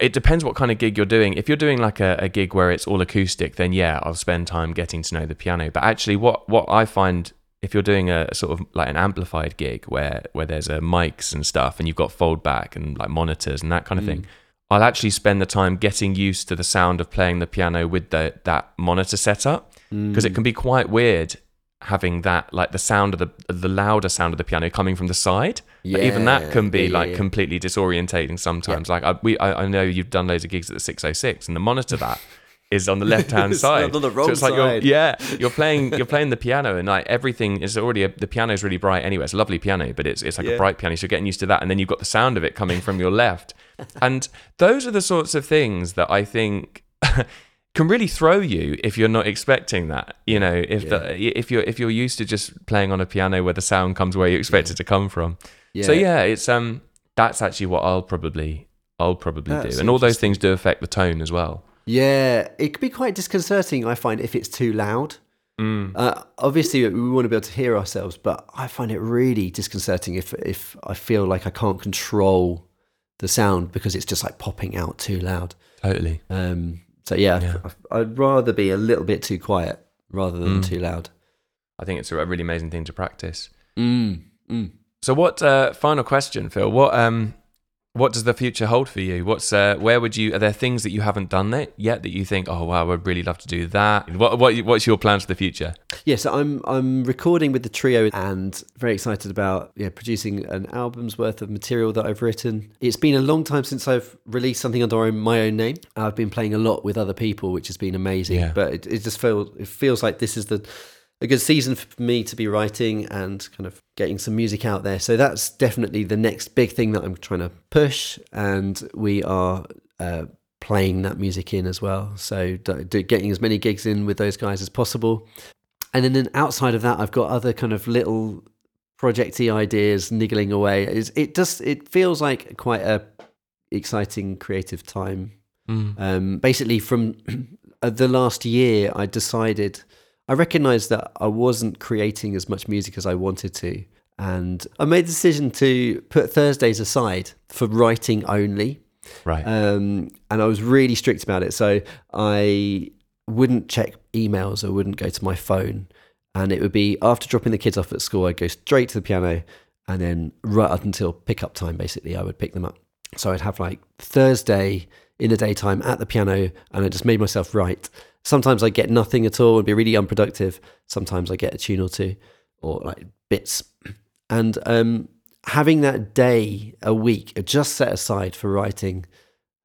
It depends what kind of gig you're doing. If you're doing like a, a gig where it's all acoustic, then yeah, I'll spend time getting to know the piano. But actually, what what I find if you're doing a sort of like an amplified gig where where there's a mics and stuff, and you've got fold back and like monitors and that kind of thing, mm. I'll actually spend the time getting used to the sound of playing the piano with the, that monitor setup because it mm. can be quite weird having that like the sound of the the louder sound of the piano coming from the side. Like, even that can be yeah, like yeah. completely disorientating sometimes. Like I, we, I, I know you've done loads of gigs at the 606, and the monitor that is on the left hand [laughs] side. on the wrong so it's like side. You're, yeah, you're [laughs] playing you're playing the piano, and like everything is already a, the piano is really bright anyway. It's a lovely piano, but it's it's like a bright piano. So you're getting used to that, and then you've got the sound of it coming from your left, [laughs] and those are the sorts of things that I think. can really throw you if you're not expecting that. You know, if the if you're if you're used to just playing on a piano where the sound comes where you expect it to come from. So yeah, it's um that's actually what I'll probably I'll probably That's do. And all those things do affect the tone as well. Yeah, it can be quite disconcerting. I find if it's too loud. Mm. Uh, obviously, we want to be able to hear ourselves, but I find it really disconcerting if if I feel like I can't control the sound because it's just like popping out too loud. Totally. Um, so yeah, Yeah. I- I'd rather be a little bit too quiet rather than Mm. too loud. I think it's a really amazing thing to practice. Mm, mm. So what uh final question, Phil. What um what does the future hold for you? What's uh, where would you? Are there things that you haven't done that yet that you think, oh wow, I would really love to do that? What what what's your plans for the future? Yeah, so I'm I'm recording with the trio and very excited about yeah producing an album's worth of material that I've written. It's been a long time since I've released something under own- my own name. I've been playing a lot with other people, which has been amazing. Yeah. But it, it just feels it feels like this is the a good season for me to be writing and kind of getting some music out there. So that's definitely the next big thing that I'm trying to push, and we are. Uh, playing that music in as well so do, do, getting as many gigs in with those guys as possible and then, then outside of that, I've got other kind of little projecty ideas niggling away. It's, it just it feels like quite a exciting creative time. Mm. Um, basically, from [clears throat] the last year, I decided I recognised that I wasn't creating as much music as I wanted to, and I made the decision to put Thursdays aside for writing only. Right. Um, and I was really strict about it. So I wouldn't check emails, I wouldn't go to my phone. And it would be after dropping the kids off at school, I'd go straight to the piano and then right up until pickup time, basically, I would pick them up. So I'd have like Thursday in the daytime at the piano and I just made myself write. Sometimes I get nothing at all and be really unproductive. Sometimes I get a tune or two or like bits. And um, having that day a week just set aside for writing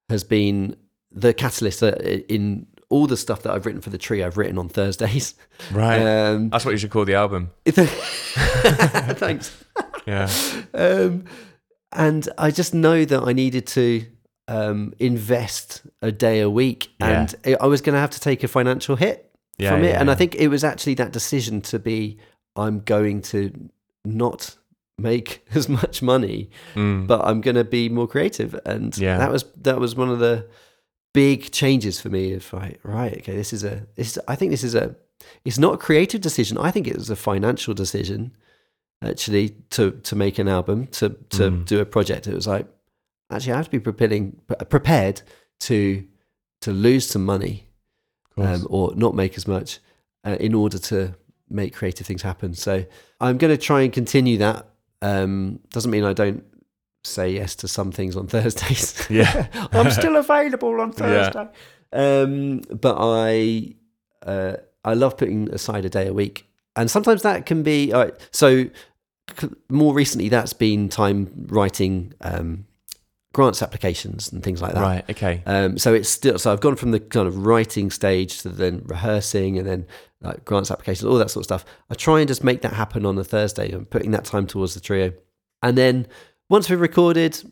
has been the catalyst uh, in all the stuff that I've written for the tree. I've written on Thursdays. [laughs] right. Um, That's what you should call the album. [laughs] thanks. Yeah. [laughs] Um, and I just know that I needed to um, invest a day a week, Yeah. and I was going to have to take a financial hit Yeah, from it. yeah, and I think it was actually that decision to be, I'm going to not make [laughs] as much money Mm. but I'm going to be more creative. And Yeah. that was that was one of the big changes for me. If I right, okay, this is a this. I think this is a. It's not a creative decision. I think it was a financial decision, actually, to to make an album, to to Mm. do a project. It was like actually I have to be preparing, prepared to to lose some money um, or not make as much uh, in order to make creative things happen. So I'm going to try and continue that. Um, doesn't mean I don't say yes to some things on [laughs] Thursdays. Yeah. [laughs] I'm still available on Yeah. Thursday. Um, but I uh, I love putting aside a day a week, and sometimes that can be all right, so. More recently, that's been time writing um, grants applications and things like that. Right. Okay. Um, so it's still so I've gone from the kind of writing stage to then rehearsing and then like grants applications, all that sort of stuff. I try and just make that happen on a Thursday and putting that time towards the trio. And then once we've recorded,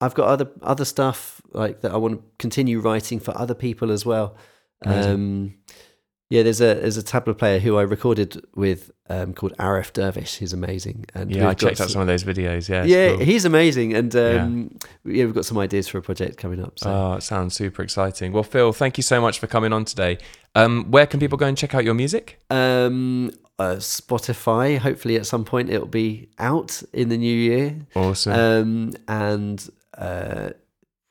I've got other other stuff like that I want to continue writing for other people as well. Um, yeah, there's a there's a tabla player who I recorded with um, called Aref Durvesh. He's amazing. And Yeah, I checked out some- some of those videos. Yeah. yeah, cool. he's amazing, and um, yeah. we've got some ideas for a project coming up. So. Oh, it sounds super exciting. Well, Phil, thank you so much for coming on today. Um, where can people go and check out your music? Um, uh, Spotify. Hopefully, at some point, it'll be out in the new year. Awesome. Um, and uh,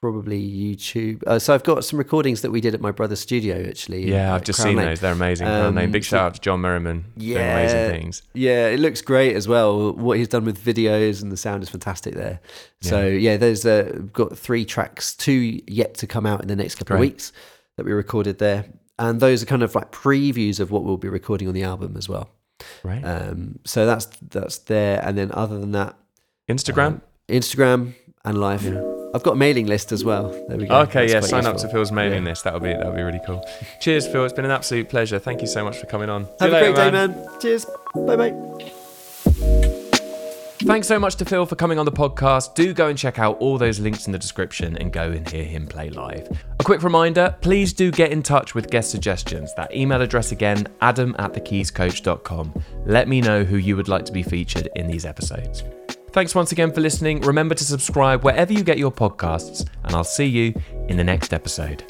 probably YouTube. Uh, so I've got some recordings that we did at my brother's studio actually. Yeah, I've just Crown seen Lane. those. They're amazing. Um. Big shout out to John Merriman. Yeah. amazing things. Yeah, it looks great as well. What he's done with videos and the sound is fantastic there. So yeah, there's uh, got three tracks, two yet to come out in the next couple Great. of weeks that we recorded there, and those are kind of like previews of what we'll be recording on the album as well. Right. Um, so that's that's there, and then other than that, Instagram. um, Instagram and live. I've got a mailing list as well. There we go. Okay, That's yeah, sign up to Phil's mailing Yeah. list. That'll be that would be really cool. Cheers, Phil. It's been an absolute pleasure. Thank you so much for coming on. Have you a later, great day, man. Cheers. Bye bye. Thanks so much to Phil for coming on the podcast. Do go and check out all those links in the description and go and hear him play live. A quick reminder please do get in touch with guest suggestions. That email address again, adam at thekeyscoach.com. Let me know who you would like to be featured in these episodes. Thanks once again for listening. Remember to subscribe wherever you get your podcasts, and I'll see you in the next episode.